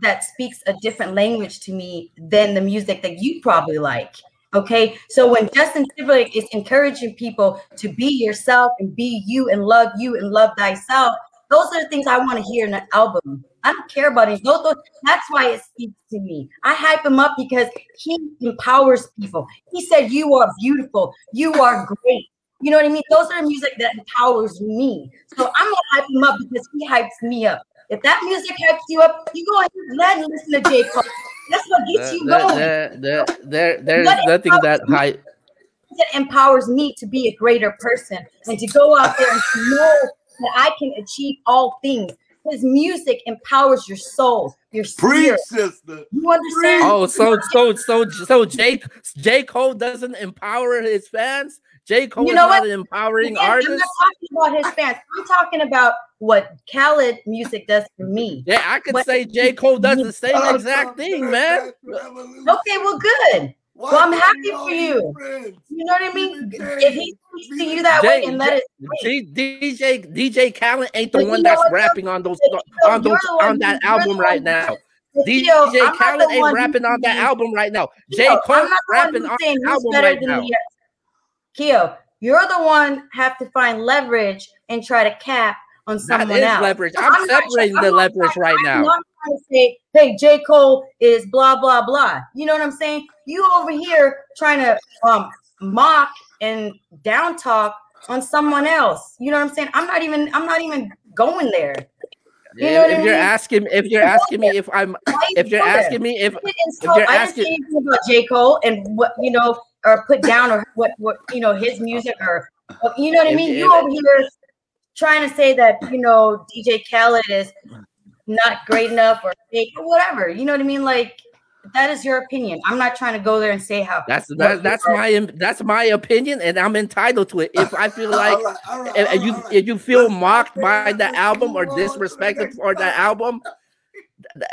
that speaks a different language to me than the music that you probably like. Okay. So when Justin Timberlake is encouraging people to be yourself and be you and love you and love thyself, those are the things I want to hear in an album. I don't care about it. Those, those, that's why it speaks to me. I hype him up because he empowers people. He said, You are beautiful. You are great. You know what I mean? Those are music that empowers me. So I'm gonna hype him up because he hypes me up. If that music hypes you up, you go ahead and let and listen to J. Cole. That's what gets There, you there, going. there, there, there- there's Let it nothing that come. high. that empowers me to be a greater person and to go out there and to know that I can achieve all things. His music empowers your soul, your Preach, spirit. sister. You understand? Oh, so so so so Jake J Cole doesn't empower his fans. J Cole You is know not what? an empowering Again, I'm not talking about his fans. I'm talking about what Khaled music does for me. Yeah, I could What- say J Cole does the same exact thing, man, man. that's revolution. Okay, well, good. Why Well, I'm happy we for you. friends? You know what I mean? Be If he speaks to you that Jay- way and let it D- DJ DJ Khaled ain't the But one that's rapping on those But on those you're one on that album right now. But DJ Theo, I'm Khaled ain't rapping on that album right now. J Cole I'm not the one rapping on that album right now. the Keo, you're the one have to find leverage and try to cap on That someone is else. leverage. I'm I'm separating the I'm leverage trying- right I'm now. trying to say, hey, J. Cole is blah blah blah. You know what I'm saying? You over here trying to um mock and down talk on someone else. You know what I'm saying? I'm not even I'm not even going there. You know if you're mean? asking if you're asking me if I'm if you're asking me if, if you're asking didn't say anything about J Cole and what you know, or put down or what what you know his music or you know what I mean. You over here trying to say that you know DJ Khaled is not great enough or fake or whatever. You know what I mean? Like that is your opinion. I'm not trying to go there and say how. that's that, that's are. my that's my opinion and I'm entitled to it. If I feel like All right, all right, if, all if you if you feel mocked by the album or Let's move on to the disrespected for the album, th-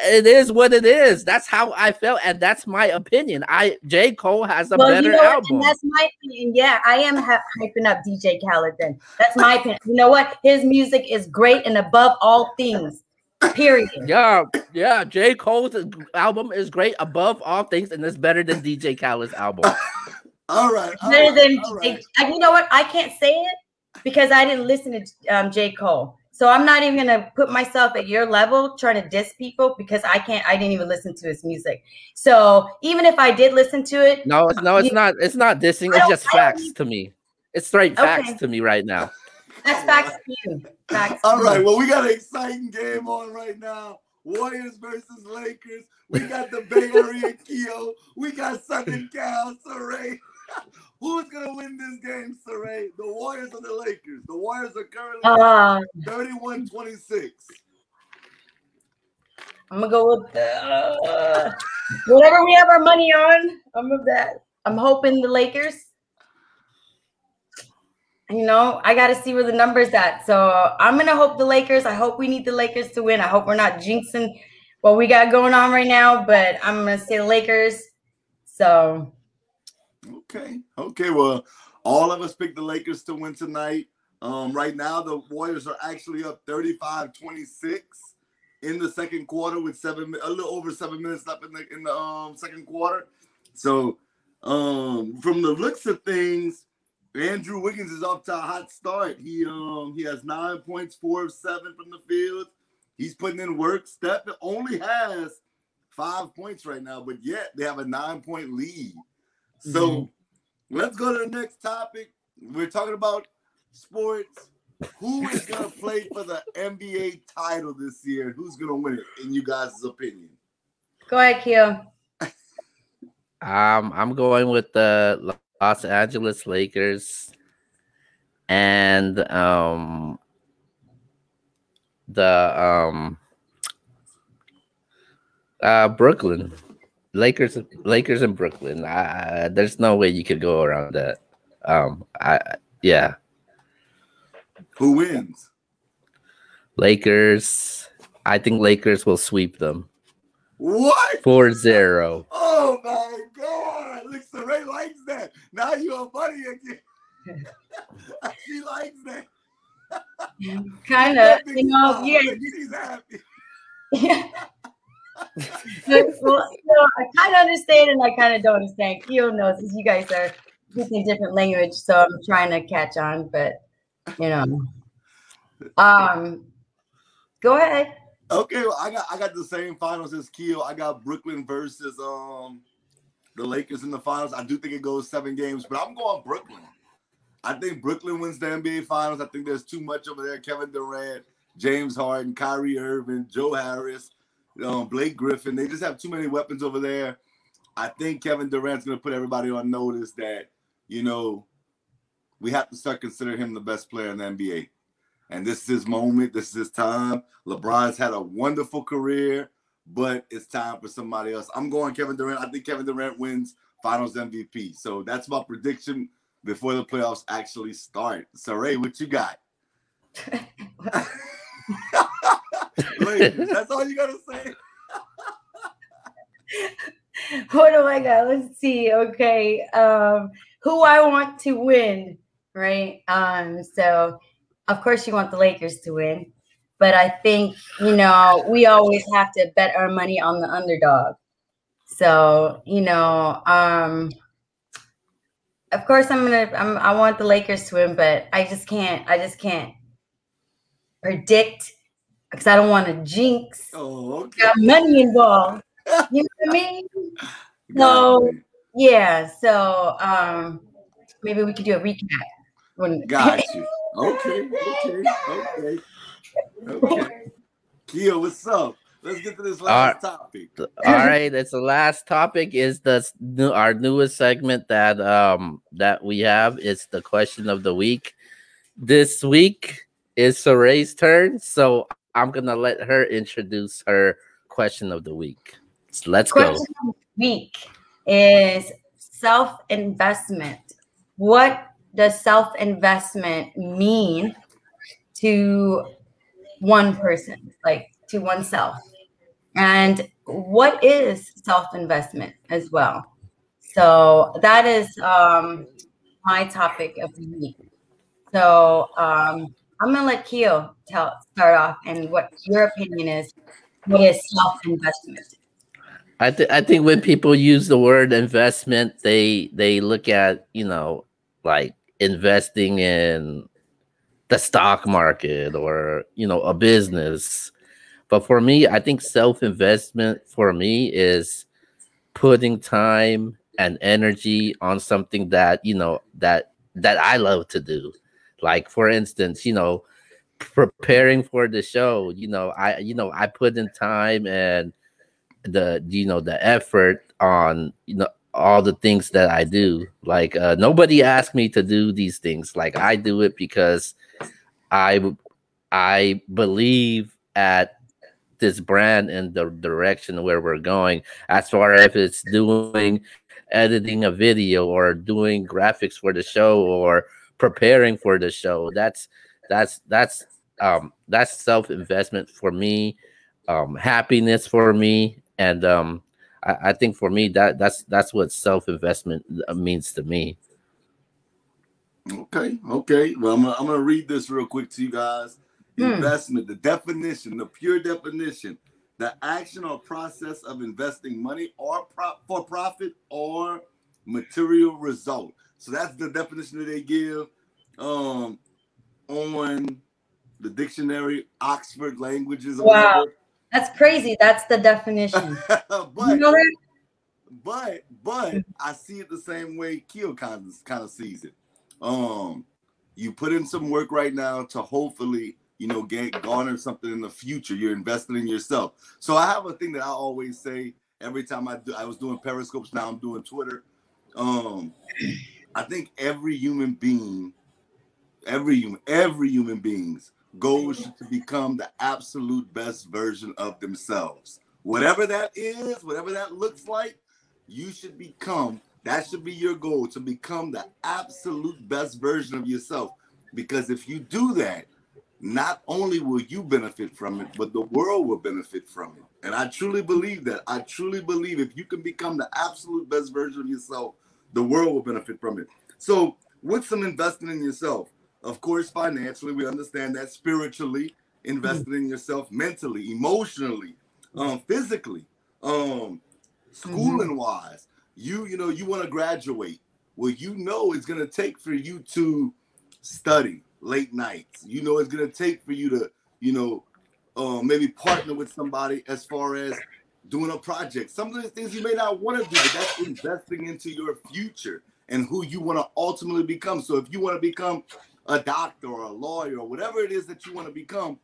it is what it is. That's how I felt, and that's my opinion. I J Cole has a Well, better you know what? album. And that's my opinion. Yeah, I am ha- hyping up DJ Khaled. Then that's my opinion. You know what? His music is great and above all things. Period. Yeah, yeah. J Cole's album is great above all things, and it's better than DJ Khaled's album. All right, all Better right, than all DJ you know what? I can't say it because I didn't listen to um, J Cole. So I'm not even gonna put myself at your level trying to diss people because I can't. I didn't even listen to his music. So even if I did listen to it, No, it's no, it's You- not. It's not dissing. It's just I don't facts to me. It's straight facts Okay. to me right now. that's facts to you. Facts. to All you. right, well, we got an exciting game on right now. Warriors versus Lakers. We got the Bay Area Keo. We got Southern Cal, Saray. Who's gonna win this game, Saray? The Warriors or the Lakers? The Warriors are currently Uh, 31-26. I'm gonna go with uh, whatever we have our money on. I'm of that. I'm hoping the Lakers. You know, I got to see where the numbers at. So I'm gonna hope the Lakers. I hope we need the Lakers to win. I hope we're not jinxing what we got going on right now. But I'm gonna say the Lakers. So Okay. Okay. Well, all of us picked the Lakers to win tonight. Um, right now, the Warriors are actually up 35-26 in the second quarter with seven, a little over seven minutes left in the in the um second quarter. So, um, from the looks of things, Andrew Wiggins is off to a hot start. He um he has nine points, four of seven from the field. He's putting in work. Steph only has five points right now, but yet they have a nine point lead. So let's go to the next topic. We're talking about sports. Who is going to play for the NBA title this year? Who's going to win it, in you guys' opinion? go ahead, Keo. Um, I'm going with the Los Angeles Lakers and um the um uh Brooklyn. Lakers Lakers in Brooklyn. I, there's no way you could go around that. Um I yeah, Who wins? Lakers. I think Lakers will sweep them. What? 4-0. Oh my God! Look, Ray likes that. Now you're funny again. she likes that. Kind of, you know, yeah. She's happy. Good, well, you know, I kind of understand and I kind of don't understand. Keo knows because you guys are speaking different language, so I'm trying to catch on. But you know, um, go ahead. Okay, well, I got I got the same finals as Keo. I got Brooklyn versus um the Lakers in the finals. I do think it goes seven games, but I'm going Brooklyn. I think Brooklyn wins the NBA finals. I think there's too much over there. Kevin Durant, James Harden, Kyrie Irving, Joe Harris, um, Blake Griffin. They just have too many weapons over there. I think Kevin Durant's gonna put everybody on notice that, you know, we have to start considering him the best player in the NBA. And this is his moment. This is his time. LeBron's had a wonderful career, but it's time for somebody else. I'm going Kevin Durant. I think Kevin Durant wins Finals MVP. So that's my prediction before the playoffs actually start. So Ray, what you got? That's all you gotta say. what do I got? Let's see. Okay. Um, who I want to win, right? Um, so of course you want the Lakers to win, but I think you know we always have to bet our money on the underdog. So you know, um, of course I'm gonna I'm, I want the Lakers to win, but I just can't I just can't predict because I don't want to jinx. Oh, okay. Got money involved. You know what I mean? No. Yeah, so um maybe we could do a recap. When Got you. Okay, okay, okay. Okay. Keo, what's up? let's get to this last uh, topic. All right, it's the last topic. Is the new our newest segment that um that we have? It's the question of the week. This week is Saray's turn, so I'm gonna let her introduce her question of the week. So let's question go. week is self investment. What does self investment mean to one person, like to oneself? And what is self investment as well? So that is um, my topic of the week. So um, I'm gonna let Keo tell start off and what your opinion is. What is self investment? I think I think when people use the word investment, they they look at you know like investing in the stock market or you know a business. But for me, I think self investment for me is putting time and energy on something that you know that that I love to do. Like for instance, you know, preparing for the show, you know, I you know, I put in time and the you know the effort on you know all the things that I do. Like uh, nobody asked me to do these things. Like I do it because I I believe at this brand and the direction where we're going as far as it's doing editing a video or doing graphics for the show or preparing for the show that's that's that's um that's self-investment for me um happiness for me and um I, I think for me that that's that's what self-investment uh, means to me Okay, okay. Well, I'm gonna, I'm gonna read this real quick to you guys. Hmm. Investment, the definition, the pure definition, the action or process of investing money or prop for profit or material result. So that's the definition that they give um, on the dictionary, Oxford languages. wow, that's crazy. That's the definition. but, you know but but I see it the same way Keo kind of kind of sees it um you put in some work right now to hopefully you know get garner something in the future you're investing in yourself so i have a thing that i always say every time i do i was doing periscopes now i'm doing twitter um i think every human being every human every human being's goal is to become the absolute best version of themselves whatever that is whatever that looks like you should become that should be your goal to become the absolute best version of yourself. Because if you do that, not only will you benefit from it, but the world will benefit from it. And I truly believe that. I truly believe if you can become the absolute best version of yourself, the world will benefit from it. So, with some investing in yourself, of course, financially, we understand that spiritually, investing in yourself mentally, emotionally, um, physically, um, schooling wise, you you know you want to graduate. Well you know it's going to take for you to study late nights. You know it's going to take for you to you know uh, maybe partner with somebody as far as doing a project some of the things you may not want to do but that's investing into your future and who you want to ultimately become so if you want to become a doctor or a lawyer or whatever it is that you want to become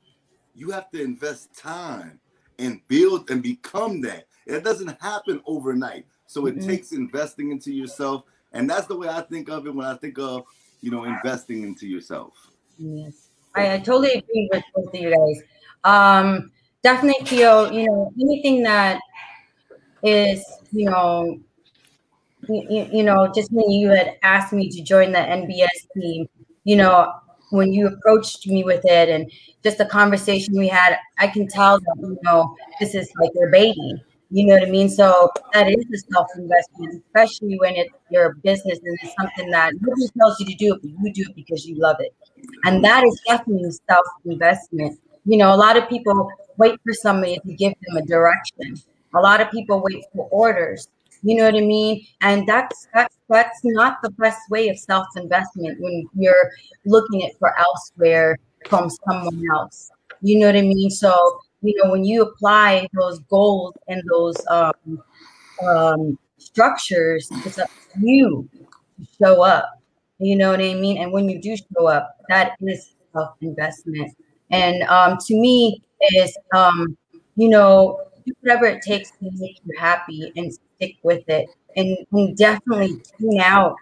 you have to invest time and build and become that it doesn't happen overnight so it mm-hmm. takes investing into yourself. And that's the way I think of it when I think of, you know, investing into yourself. Yes. I, I totally agree with both of you guys. Um, definitely feel, you know, anything that is, you know, you, you know, just when you had asked me to join the NBS team, you know, when you approached me with it and just the conversation we had, I can tell that, you know, this is like your baby you know what I mean? So that is a self investment, especially when it's your business and it's something that nobody tells you to do it, but you do it because you love it. And that is definitely self investment. You know, a lot of people wait for somebody to give them a direction. A lot of people wait for orders. You know what I mean? And that's that's that's not the best way of self investment when you're looking at for elsewhere from someone else. You know what I mean? So you know, when you apply those goals and those um, um, structures, it's up to you to show up. You know what I mean? And when you do show up, that is self investment. And um, to me, is um, you know, do whatever it takes to make you happy and stick with it. And, and definitely tune out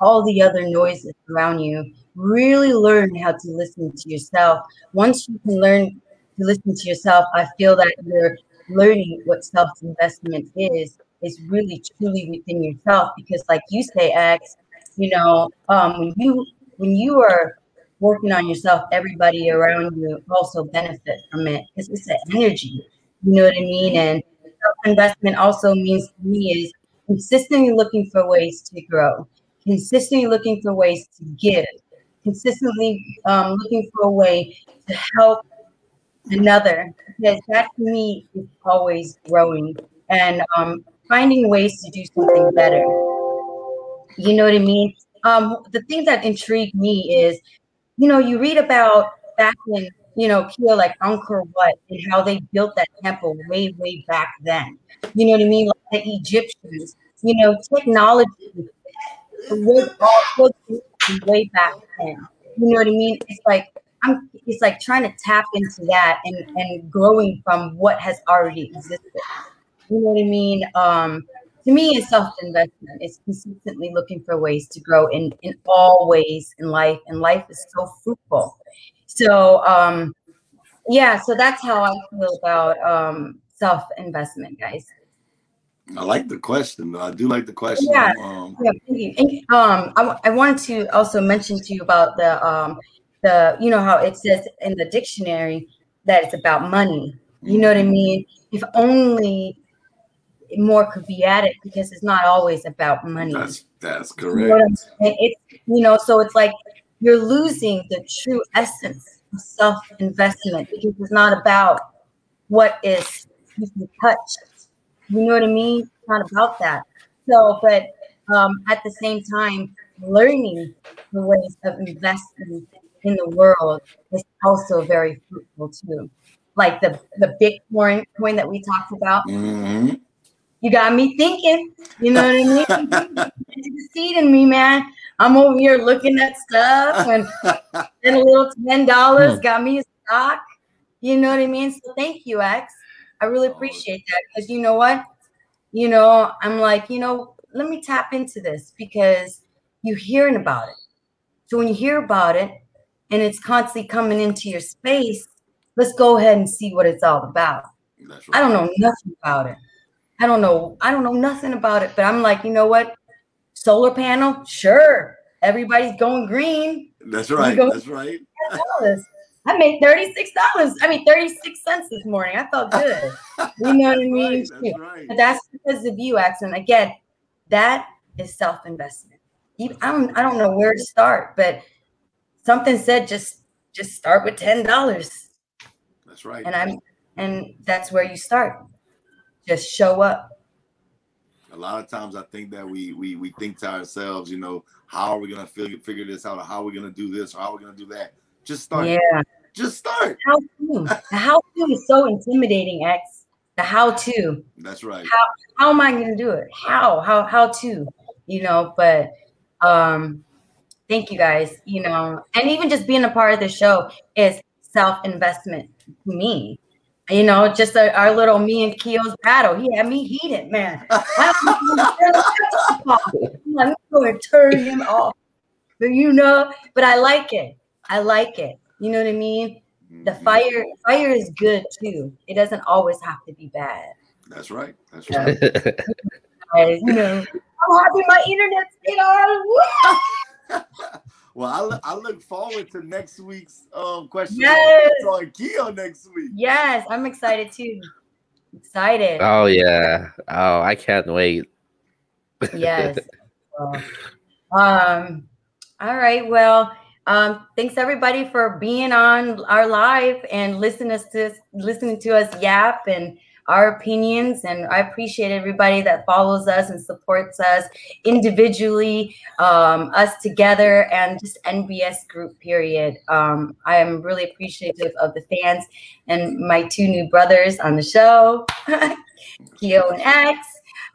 all the other noises around you. Really learn how to listen to yourself. Once you can learn to listen to yourself, I feel that you're learning what self investment is, is really truly within yourself. Because, like you say, X, you know, um, when you when you are working on yourself, everybody around you also benefit from it because it's an energy. You know what I mean? And investment also means to me is consistently looking for ways to grow, consistently looking for ways to give, consistently um, looking for a way to help another. Because that to me is always growing and um, finding ways to do something better. You know what I mean? Um, the thing that intrigued me is, you know, you read about back in you know, Kia like Angkor Wat and how they built that temple way, way back then. You know what I mean? Like the Egyptians, you know, technology was all way back then. You know what I mean? It's like I'm it's like trying to tap into that and and growing from what has already existed. You know what I mean? Um to me it's self-investment. It's consistently looking for ways to grow in in all ways in life and life is so fruitful. So um yeah, so that's how I feel about um self investment, guys. I like the question. Though. I do like the question. Yeah, um, yeah. And, um, I, I wanted to also mention to you about the um the you know how it says in the dictionary that it's about money. You know what I mm-hmm. mean? If only more could be added because it's not always about money. That's that's correct. You know it's you know, so it's like you're losing the true essence of self investment because it's not about what is you can touch. You know what I mean? It's not about that. So, but um, at the same time, learning the ways of investing in the world is also very fruitful too. Like the the Bitcoin coin that we talked about. Mm-hmm. You got me thinking. You know what I mean? the seed in me, man. I'm over here looking at stuff and then a little ten dollars hmm. got me a stock. You know what I mean? So thank you, X. I really appreciate that because you know what? You know, I'm like, you know, let me tap into this because you're hearing about it. So when you hear about it and it's constantly coming into your space, let's go ahead and see what it's all about. Right. I don't know nothing about it. I don't know. I don't know nothing about it, but I'm like, you know what? Solar panel, sure. Everybody's going green. That's right. That's right. I made $36. I mean 36 cents this morning. I felt good. You know what I mean? Right, that's, right. that's because of you, Axon. Again, that is self-investment. I don't I don't know where to start, but something said just just start with ten dollars. That's right. And I'm and that's where you start. Just show up. A lot of times I think that we we we think to ourselves, you know, how are we gonna figure figure this out, or how are we gonna do this, or how are we gonna do that? Just start. Yeah. Just start. How to? the how to is so intimidating, X. The how to. That's right. How how am I gonna do it? How? How how to? You know, but um thank you guys. You know, and even just being a part of the show is self-investment to me you know, just a, our little me and Keo's battle. He had me heated, man. I'm going to turn him off. But you know, but I like it. I like it. You know what I mean? The mm-hmm. fire, fire is good too. It doesn't always have to be bad. That's right. That's right. you know, I'm happy my internet's on. Well, I, I look forward to next week's um question yes. on Keo next week. Yes, I'm excited too. Excited. Oh yeah. Oh, I can't wait. yes. um. All right. Well. Um, thanks everybody for being on our live and listening to listening to us yap and our opinions. And I appreciate everybody that follows us and supports us individually, um, us together, and just NBS group, period. Um, I am really appreciative of the fans and my two new brothers on the show, Keo and X.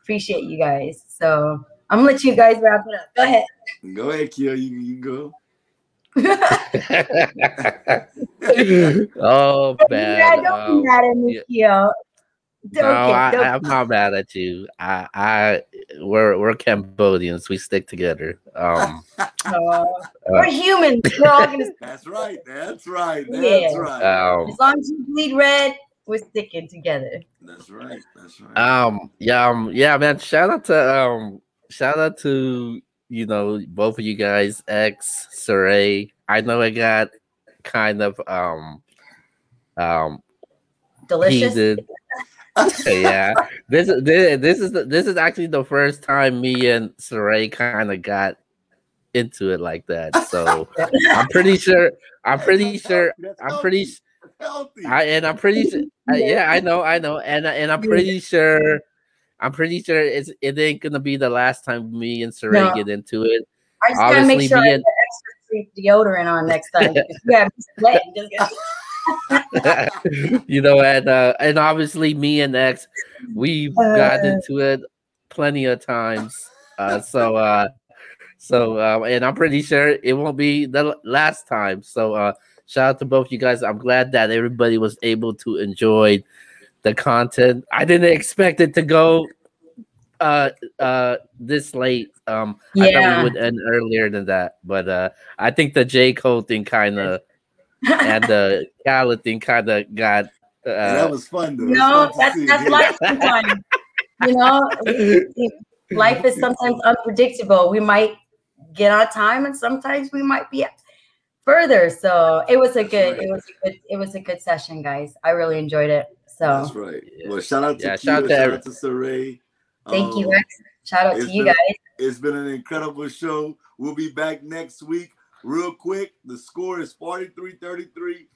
Appreciate you guys. So I'm gonna let you guys wrap it up. Go ahead. Go ahead, Keo. You, you go. oh man! Yeah, man. don't um, be mad at me, Keo. Don't no, get- I, don't- I'm not mad at you. I, I, we're we're Cambodians. We stick together. Um, uh, we're humans. We're all gonna. That's right. That's right. That's Yeah. right. um, As long as you bleed red, we're sticking together. That's right. That's right. um, yeah, um, yeah, man. Shout out to um, shout out to you know both of you guys, X, Saray. I know I got kind of um, um, Delicious. heated. Yeah, this is this, this is the, this is actually the first time me and Saray kind of got into it like that. So I'm pretty sure. I'm pretty sure. I'm pretty. healthy. Healthy. I and I'm pretty. su- uh, yeah, I know. I know. And and I'm pretty sure. I'm pretty sure it's it ain't gonna be the last time me and Saray No. get into it. I just gotta make sure I me put and- extra deodorant on next time. because you gotta be sweating. Just get- you know, and uh, and obviously me and X, we've got Uh. into it plenty of times. Uh, so uh, so uh, and I'm pretty sure it won't be the last time. So uh, shout out to both you guys. I'm glad that everybody was able to enjoy the content. I didn't expect it to go uh uh this late. Um, I thought we would end earlier than that, but uh, I think the J Cole thing kind of and the Khaled thing kind of got. Yeah, that Uh, was fun though. no, fun that's that's again. life sometimes. You know, life is sometimes unpredictable. We might get on time, and sometimes we might be further. So it was a good, right. it was a good, it was a good session, guys. I really enjoyed it. So That's right. Well, shout out to Yeah, Keita, shout out to shout out to Saray. thank you, Um, Rex. Shout out to you been- guys. It's been an incredible show. We'll be back next week. Real quick, the score is 43-33.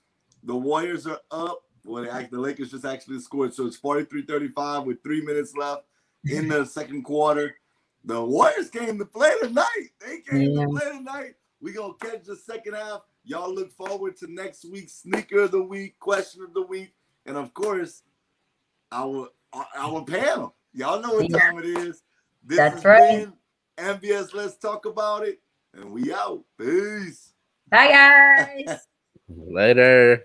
The Warriors are up. Well, they the Lakers just actually scored, so it's 43-35 with three minutes left in the second quarter. The Warriors came to play tonight. They came Yeah. to play tonight. We're gonna catch the second half. Y'all look forward to next week's sneaker of the week, question of the week, and of course, our our panel. Y'all know what time it is. This That's has right. NBS Let's Talk About It. And we out. Peace. Bye, guys. later.